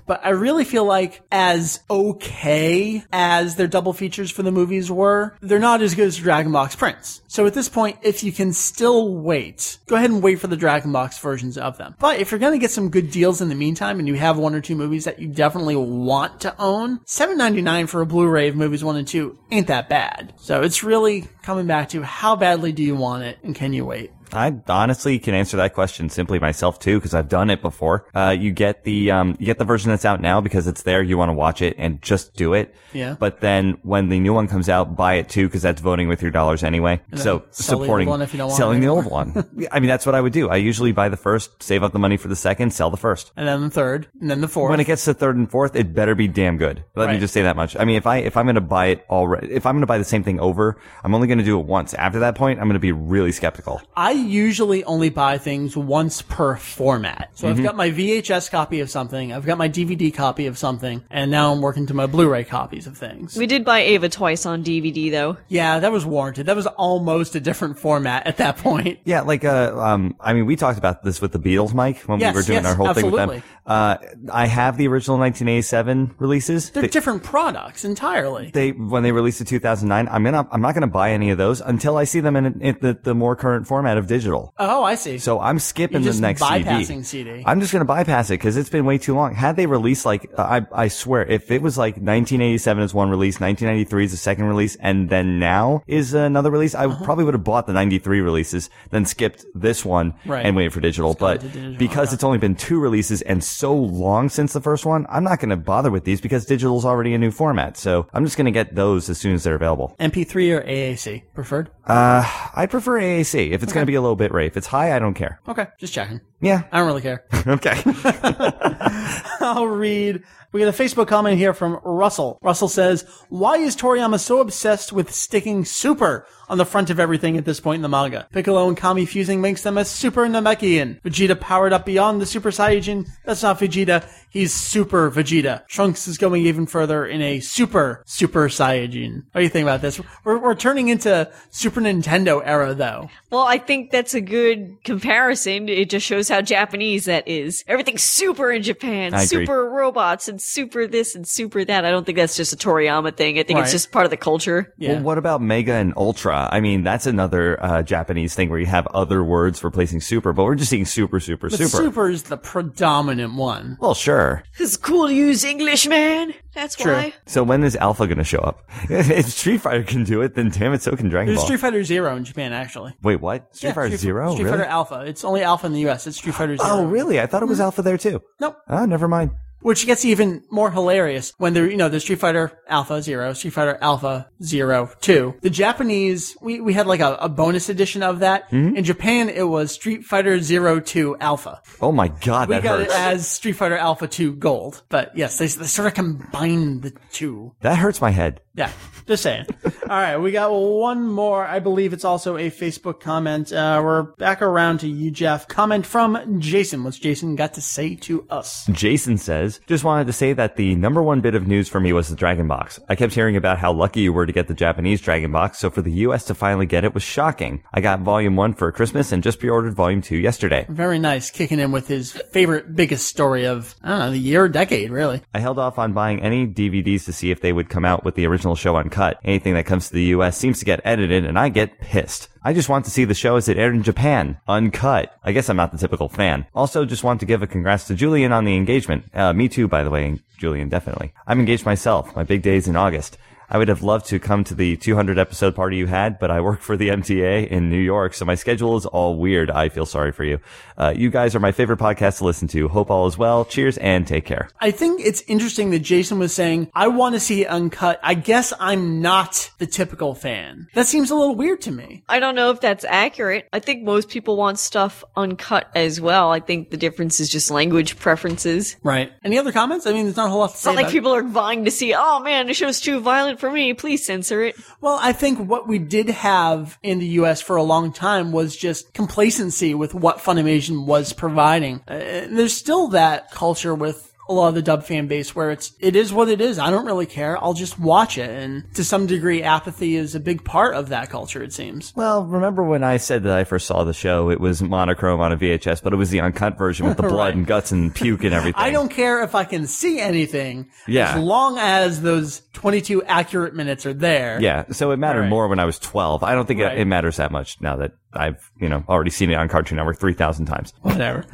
But I really feel like as okay as their double features for the movies were, they're not as good as Dragon Box Prince. So at this point, if you can still wait, go ahead and wait for the Dragon Box versions of them. But if you're going to get some good deals in the meantime and you have one or two movies that you definitely want to own, $7.99 for a Blu-ray of movies one and two ain't that bad. So it's really coming back to how badly do you want it and can you wait? I honestly can answer that question simply myself too, because I've done it before. Uh, you get the um, you get the version that's out now because it's there. You want to watch it and just do it. Yeah. But then when the new one comes out, buy it too because that's voting with your dollars anyway. So the old supporting one if you don't want selling the old one. Yeah, I mean, that's what I would do. I usually buy the first, save up the money for the second, sell the first. And then the third, and then the fourth. When it gets to third and fourth, it better be damn good. Let me just say that much. I mean, if I if I'm going to buy it already, if I'm going to buy the same thing over, I'm only going to do it once. After that point, I'm going to be really skeptical. I usually only buy things once per format. So Mm-hmm. I've got my VHS copy of something, I've got my DVD copy of something, and now I'm working to my Blu-ray copies of things. we did buy Eva twice on DVD though. Yeah, that was warranted. That was almost a different format at that point. Yeah, like uh, um, I mean, we talked about this with the Beatles, Mike, when Yes, we were doing yes, our whole thing with them. Uh, I have the original 1987 releases. They're They- different products entirely. they when they released the 2009 i'm gonna i'm not gonna buy any of those until i see them in, in the, the more current format of digital oh, I see. so i'm skipping the next bypassing CD. CD. I'm just gonna bypass it because it's been way too long. Had they released like I I swear if it was like 1987 is one release, 1993 is the second release, and then now is another release, I Uh-huh. probably would have bought the 93 releases, then skipped this one Right. and waited for digital. But digital, because it's only been two releases and so long since the first one, I'm not gonna bother with these because digital's already a new format. So I'm just gonna get those as soon as they're available. MP3 or AAC preferred? Uh, I'd prefer AAC if it's gonna be a low bit rate. If it's high, I don't care. Okay, just checking. Yeah. I don't really care. Okay. I'll read. We get a Facebook comment here from Russell. Russell says, Why is Toriyama so obsessed with sticking super on the front of everything at this point in the manga? Piccolo and Kami fusing makes them a super Namekian. Vegeta powered up beyond the Super Saiyajin. That's not Vegeta. He's Super Vegeta. Trunks is going even further in a Super Super Saiyajin. What do you think about this? We're, we're turning into Super Nintendo era though. Well, I think that's a good comparison. It just shows how how Japanese that is. Everything's super in Japan. I agree. super robots and super this and super that. I don't think that's just a Toriyama thing. I think Right. it's just part of the culture. Yeah. Well, what about Mega and Ultra? I mean, that's another uh, Japanese thing where you have other words replacing super, but we're just seeing super, super, But super. super is the predominant one. Well, sure. It's cool to use English, man. That's True. why. So when is Alpha going to show up? if Street Fighter can do it, then damn it, so can Dragon There's Ball. Street Fighter Zero in Japan, actually. Wait, what? Street Yeah, Fighter Zero? Street really? Fighter Alpha. It's only Alpha in the US. It's Street Fighter Zero. Oh, really? I thought it was Alpha there too. Nope. Oh, never mind. Which gets even more hilarious when they're, you know, the Street Fighter Alpha Zero, Street Fighter Alpha Zero Two. The Japanese, we, we had like a, a bonus edition of that. Hmm? In Japan, it was Street Fighter Zero Two Alpha. Oh my god, We that got hurts. it as Street Fighter Alpha 2 Gold. But yes, they, they sort of combined the two. that hurts my head. Yeah, just saying. All right, we got one more. I believe it's also a Facebook comment. Uh, we're back around to you, Jeff. Comment from Jason. What's Jason got to say to us? Jason says, just wanted to say that the number one bit of news for me was the Dragon Box. I kept hearing about how lucky you were to get the Japanese Dragon Box, so for the US to finally get it was shocking. I got volume one for Christmas and just pre-ordered volume two yesterday. Very nice, kicking in with his favorite, biggest story of, I don't know, the year or decade, really. I held off on buying any DVDs to see if they would come out with the original show uncut. Anything that comes to the US seems to get edited and I get pissed. I just want to see the show as it aired in Japan, uncut. I guess I'm not the typical fan. Also, just want to give a congrats to Julian on the engagement. Uh, me too, by the way, Julian, definitely. I'm engaged myself. My big day's in August. I would have loved to come to the 200 episode party you had, but I work for the MTA in New York, so my schedule is all weird. I feel sorry for you. Uh, you guys are my favorite podcast to listen to. Hope all is well. Cheers and take care. I think it's interesting that Jason was saying, I want to see it uncut. I guess I'm not the typical fan. That seems a little weird to me. I don't know if that's accurate. I think most people want stuff uncut as well. I think the difference is just language preferences. Right. Any other comments? I mean, there's not a whole lot to It's say. not like about it. people are vying to see, oh man, the show's too violent for me. Please censor it. Well, I think what we did have in the U.S. for a long time was just complacency with what Funimation was providing. Uh, there's still that culture with a lot of the dub fan base where it's it is what it is. I don't really care. I'll just watch it, and to some degree, apathy is a big part of that culture. It seems. Well, remember when I said that I first saw the show? It was monochrome on a VHS, but it was the uncut version with the blood Right. and guts and puke and everything. I don't care if I can see anything, Yeah. as long as those 22 accurate minutes are there. Yeah, so it mattered right. more when I was 12. I don't think Right. it, it matters that much now that I've, you know, already seen it on Cartoon Network 3,000 times. whatever.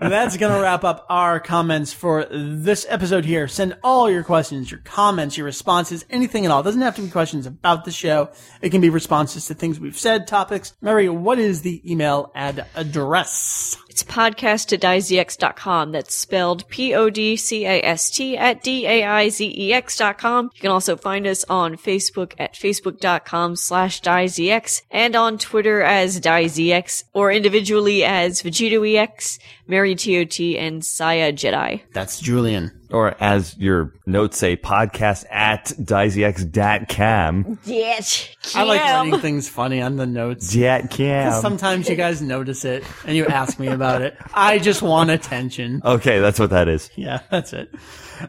That's to wrap up our comments for this episode here. Send all your questions, your comments, your responses, anything at all. It doesn't have to be questions about the show. It can be responses to things we've said, topics. Mary, what is the email ad address? It's podcast at daizex.com. That's spelled P-O-D-C-A-S-T at D-A-I-Z-E-X dot com. You can also find us on Facebook at facebook.com slash daizex and on Twitter as daizex or individually as VegettoEX, Mary T-O-T, and SaiyaJedi. That's Julian. Or as your notes say, podcast at diceyx.com. Yes, I like writing things funny on the notes. .cam. Sometimes you guys notice it and you ask me about it. I just want attention. Okay, that's what that is. Yeah, that's it.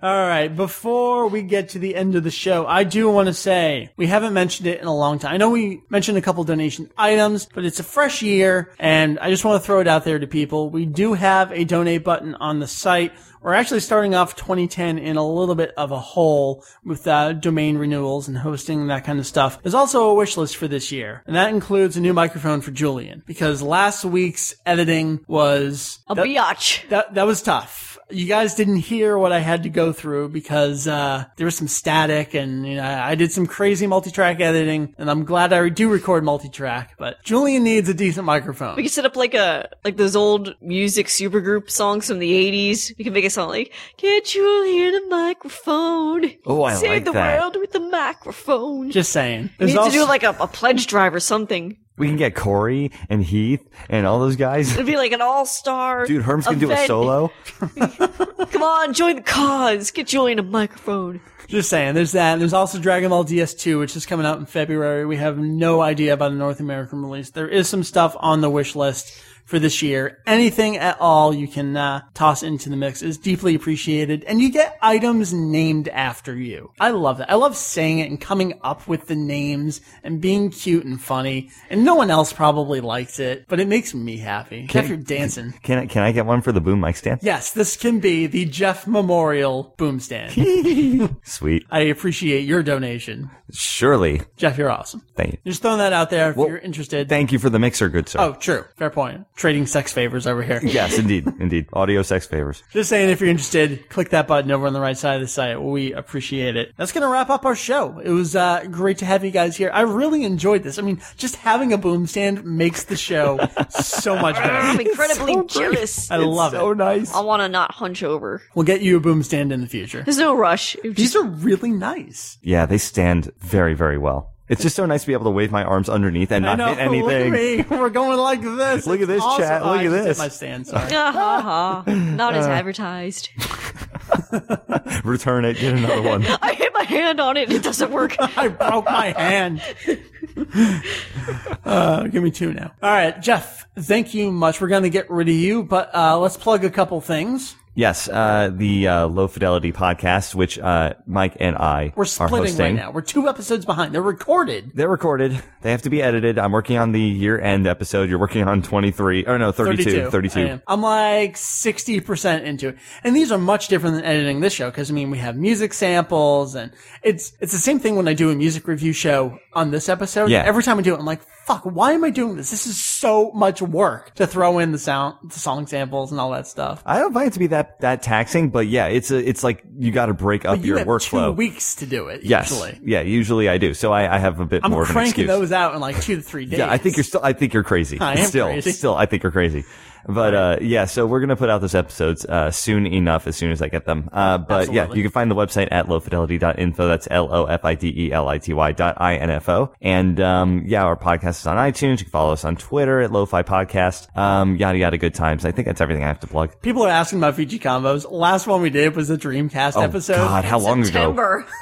All right. Before we get to the end of the show, I do want to say we haven't mentioned it in a long time. I know we mentioned a couple donation items, but it's a fresh year and I just want to throw it out there to people. We do have a donate button on the site. We're actually starting off 2010 in a little bit of a hole with uh, domain renewals and hosting and that kind of stuff. There's also a wish list for this year, and that includes a new microphone for Julian because last week's editing was A that- biatch. that that was tough. You guys didn't hear what I had to go through because uh, there was some static, and you know, I did some crazy multi-track editing, and I'm glad I do record multi-track. But Julian needs a decent microphone. We can set up like a like those old music supergroup songs from the '80s. We can make a song like "Get Julian a microphone." Oh, I Save like the that. world with the microphone. Just saying. we need There's to do like a, a pledge drive or something. We can get Corey and Heath and all those guys. It'd be like an all-star. Dude, Herm's can do a event. solo. Come on, join the cause. Get Julian a microphone. Just saying, there's that. And there's also Dragon Ball DS2, which is coming out in February. We have no idea about a North American release. There is some stuff on the wish list for this year. Anything at all you can uh, toss into the mix is deeply appreciated, and you get items named after you. I love that. I love saying it and coming up with the names and being cute and funny. And no one else probably likes it, but it makes me happy. Jeff, you're dancing. Can I, can I get one for the boom mic stand? Yes, this can be the Jeff Memorial Boom Stand. Sweet. I appreciate your donation. Surely. Jeff, you're awesome. Thank you. Just throwing that out there if Well, you're interested. Thank you for the mixer, good sir. oh, true. Fair point. Trading sex favors over here. Yes, indeed. indeed. Audio sex favors. Just saying, if you're interested, click that button over on the right side of the site. We appreciate it. That's going to wrap up our show. It was uh, great to have you guys here. I really enjoyed this. I mean, just having a boom stand makes the show so much better. I'm better. incredibly jealous. I love so it. nice. I want to not hunch over. We'll get you a boom stand in the future. There's no rush. It These are really nice. Yeah, they stand very, very well. It's just so nice to be able to wave my arms underneath and not know. hit anything. Look at me. We're going like this. Look at this, awesome. chat. Oh, Look I at just this. my stand. Sorry. Ha, ha. Not Uh. as advertised. Return it. Get another one. I hit my hand on it. and It doesn't work. I broke my hand. uh, give me two now. All right, Jeff. Thank you much. We're going to get rid of you, but uh, let's plug a couple things. Yes, uh, the uh, Low Fidelity podcast, which uh, Mike and I We're are splitting right now. We're two episodes behind. They're recorded. They're recorded. They have to be edited. I'm working on the year-end episode. You're working on 23, or no, 32, 32. I am. I'm like 60% into it. And these are much different than editing this show because I mean, we have music samples and it's, it's the same thing when I do a music review show on this episode. Yeah. Every time I do it, I'm like, fuck, why am I doing this? This is so much work to throw in the sound, the song samples and all that stuff. I don't find it to be that that taxing, but yeah, it's a, it's like you got to break up You your have workflow. two weeks to do it. yes, Usually. yeah, usually I do. So I, I have a bit I'm more of an cranking excuse. those out in like two to three days. Yeah, I think you're still. I think you're crazy. I am still, crazy. still, I think you're crazy. But uh, yeah, so we're gonna put out those episodes uh, soon enough, as soon as I get them. Uh, but yeah, you can find the website at lowfidelity.info. That's l o f i d e l i t y dot i n f o. And um, yeah, our podcast is on iTunes. You can follow us on Twitter at Lo-Fi Podcast. Um, yada yada, good times. I think that's everything I have to plug. People are asking about VG combos. Last one we did was the Dreamcast episode. Oh, God, how long ago? September.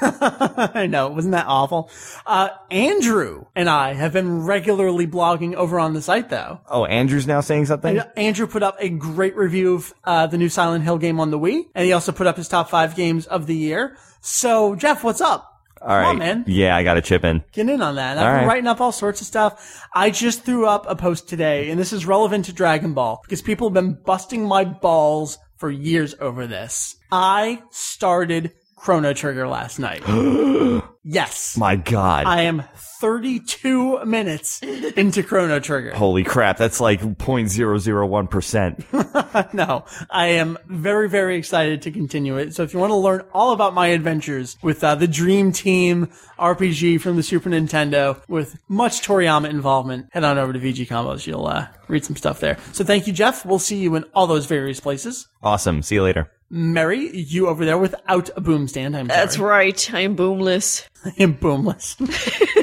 I know, wasn't that awful? Uh, Andrew and I have been regularly blogging over on the site though. Oh, Andrew's now saying something. Andrew put up a great review of uh, the new Silent Hill game on the Wii, and he also put up his top five games of the year. So, Jeff, what's up? All right, Come on, man. Yeah, I got to chip in. Get in on that. I've All been right. writing up all sorts of stuff. I just threw up a post today, and this is relevant to Dragon Ball because people have been busting my balls for years over this. I started Chrono Trigger last night. yes. My God. I am 32 minutes into Chrono Trigger. Holy crap, that's like 0.001%. No, I am very, very excited to continue it. So if you want to learn all about my adventures with uh, the Dream Team RPG from the Super Nintendo with much Toriyama involvement, head on over to VG Combos. You'll uh, read some stuff there. So thank you, Jeff. We'll see you in all those various places. awesome. See you later. Mary, you over there without a boom stand. I'm That's sorry. right. I am boomless. I am boomless.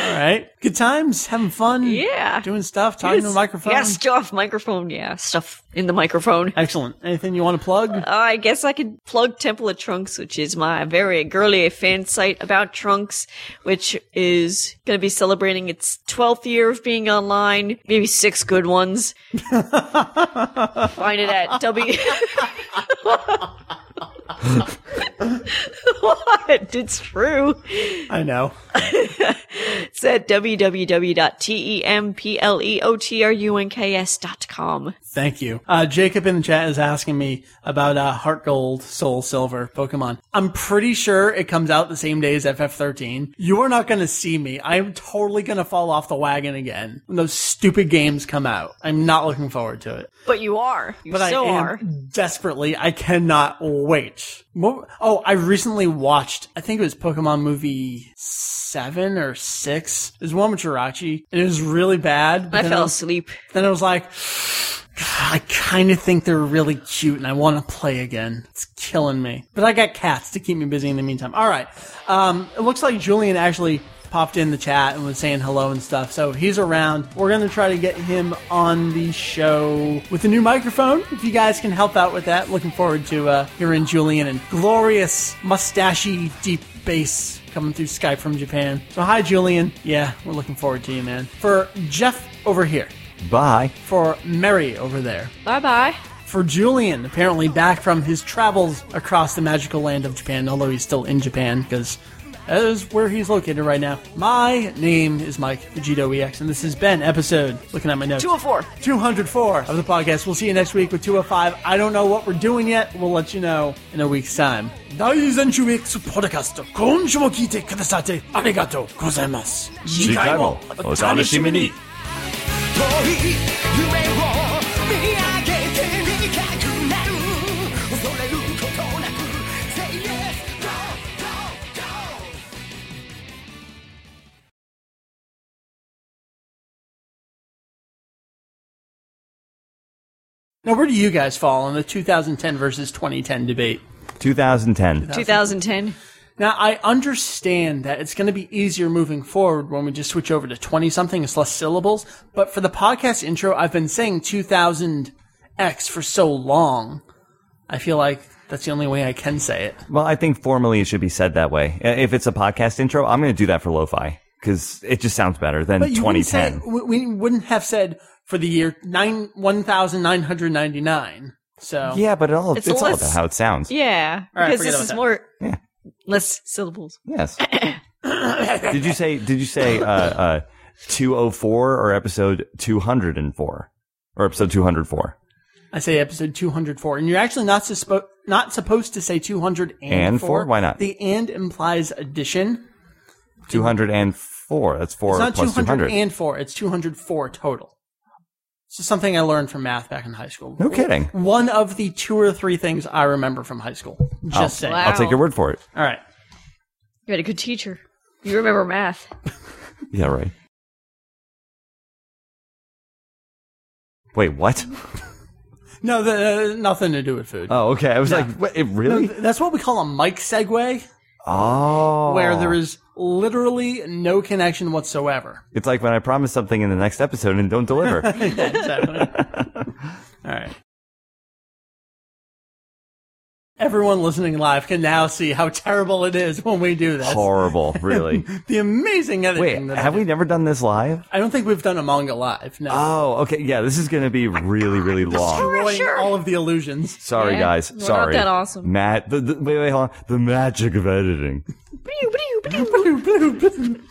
all right. Good times, having fun. Yeah. Doing stuff, talking to a microphone. Yeah, stuff. Microphone. Yeah, stuff in the microphone. Excellent. Anything you want to plug? Uh, I guess I could plug Temple of Trunks, which is my very girly fan site about Trunks, which is going to be celebrating its 12th year of being online. Maybe six good ones. Find it at W. what? It's true. I know. It's at www.templeoftrunks.com. Thank you. Uh, Jacob in the chat is asking me about uh, Heart Gold, Soul Silver Pokemon. I'm pretty sure it comes out the same day as FF13. You are not going to see me. I am totally going to fall off the wagon again when those stupid games come out. I'm not looking forward to it. But you are. You But so I am are. desperately. I cannot wait. What- Oh, I recently watched. I think it was Pokemon movie seven or six. There's one with Jirachi, and it was really bad. I fell was- asleep. then I was like, I kind of think they're really cute and I want to play again. It's killing me. But I got cats to keep me busy in the meantime. All right. Um, it looks like Julian actually popped in the chat and was saying hello and stuff. So he's around. We're going to try to get him on the show with a new microphone. If you guys can help out with that, looking forward to uh, hearing Julian and glorious mustachy deep bass coming through Skype from Japan. So hi, Julian. Yeah, we're looking forward to you, man. For Jeff over here. Bye. For Mary over there. Bye bye. For Julian, apparently back from his travels across the magical land of Japan, although he's still in Japan, because that is where he's located right now. My name is Mike VegettoEX, and this has been episode, looking at my notes, 204. 204 of the podcast. We'll see you next week with 205. I don't know what we're doing yet. We'll let you know in a week's time. 第3週 X Now, where do you guys fall in the 2010 versus 2010 debate? 2010. 2010. Now, I understand that it's going to be easier moving forward when we just switch over to 20 something. It's less syllables. But for the podcast intro, I've been saying 2000X for so long. I feel like that's the only way I can say it. Well, I think formally it should be said that way. If it's a podcast intro, I'm going to do that for lo-fi because it just sounds better than But you wouldn't 2010. say, we we wouldn't have said for the year nine, 1999. So, Yeah, but it all, It's it's, all about how it sounds. Yeah. All right, because this is about more. Yeah. Less syllables. Yes. did you say? Did you say uh, uh, 204 or episode 204 or episode 204? I say episode 204, and you're actually not suspo- not supposed to say 204. And four? Why not? The and implies addition. 204. That's four It's not plus 200. 204, it's 204 total. It's just something I learned from math back in high school. No kidding. One of the two or three things I remember from high school. Just saying. Wow. I'll take your word for it. All right. You had a good teacher. You remember math. Yeah, right. Wait, what? No, the, uh, nothing to do with food. Oh, okay. I was like, what, it really? That's what we call a mic segue, Oh. where there is literally no connection whatsoever. It's like when I promise something in the next episode and don't deliver. exactly. All right. Everyone listening live can now see how terrible it is when we do this. Horrible, really. The amazing editing. Wait, that have do. we never done this live? I don't think we've done a manga live. No. Oh, okay. Yeah, this is going to be really, really long. Destroying all of the illusions. Sorry, Yeah, guys. we're not that awesome. Matt, the, the, wait, wait, hold on. The magic of editing. Ba-doo, ba-doo, ba-doo. Bloop, bloop, bloop.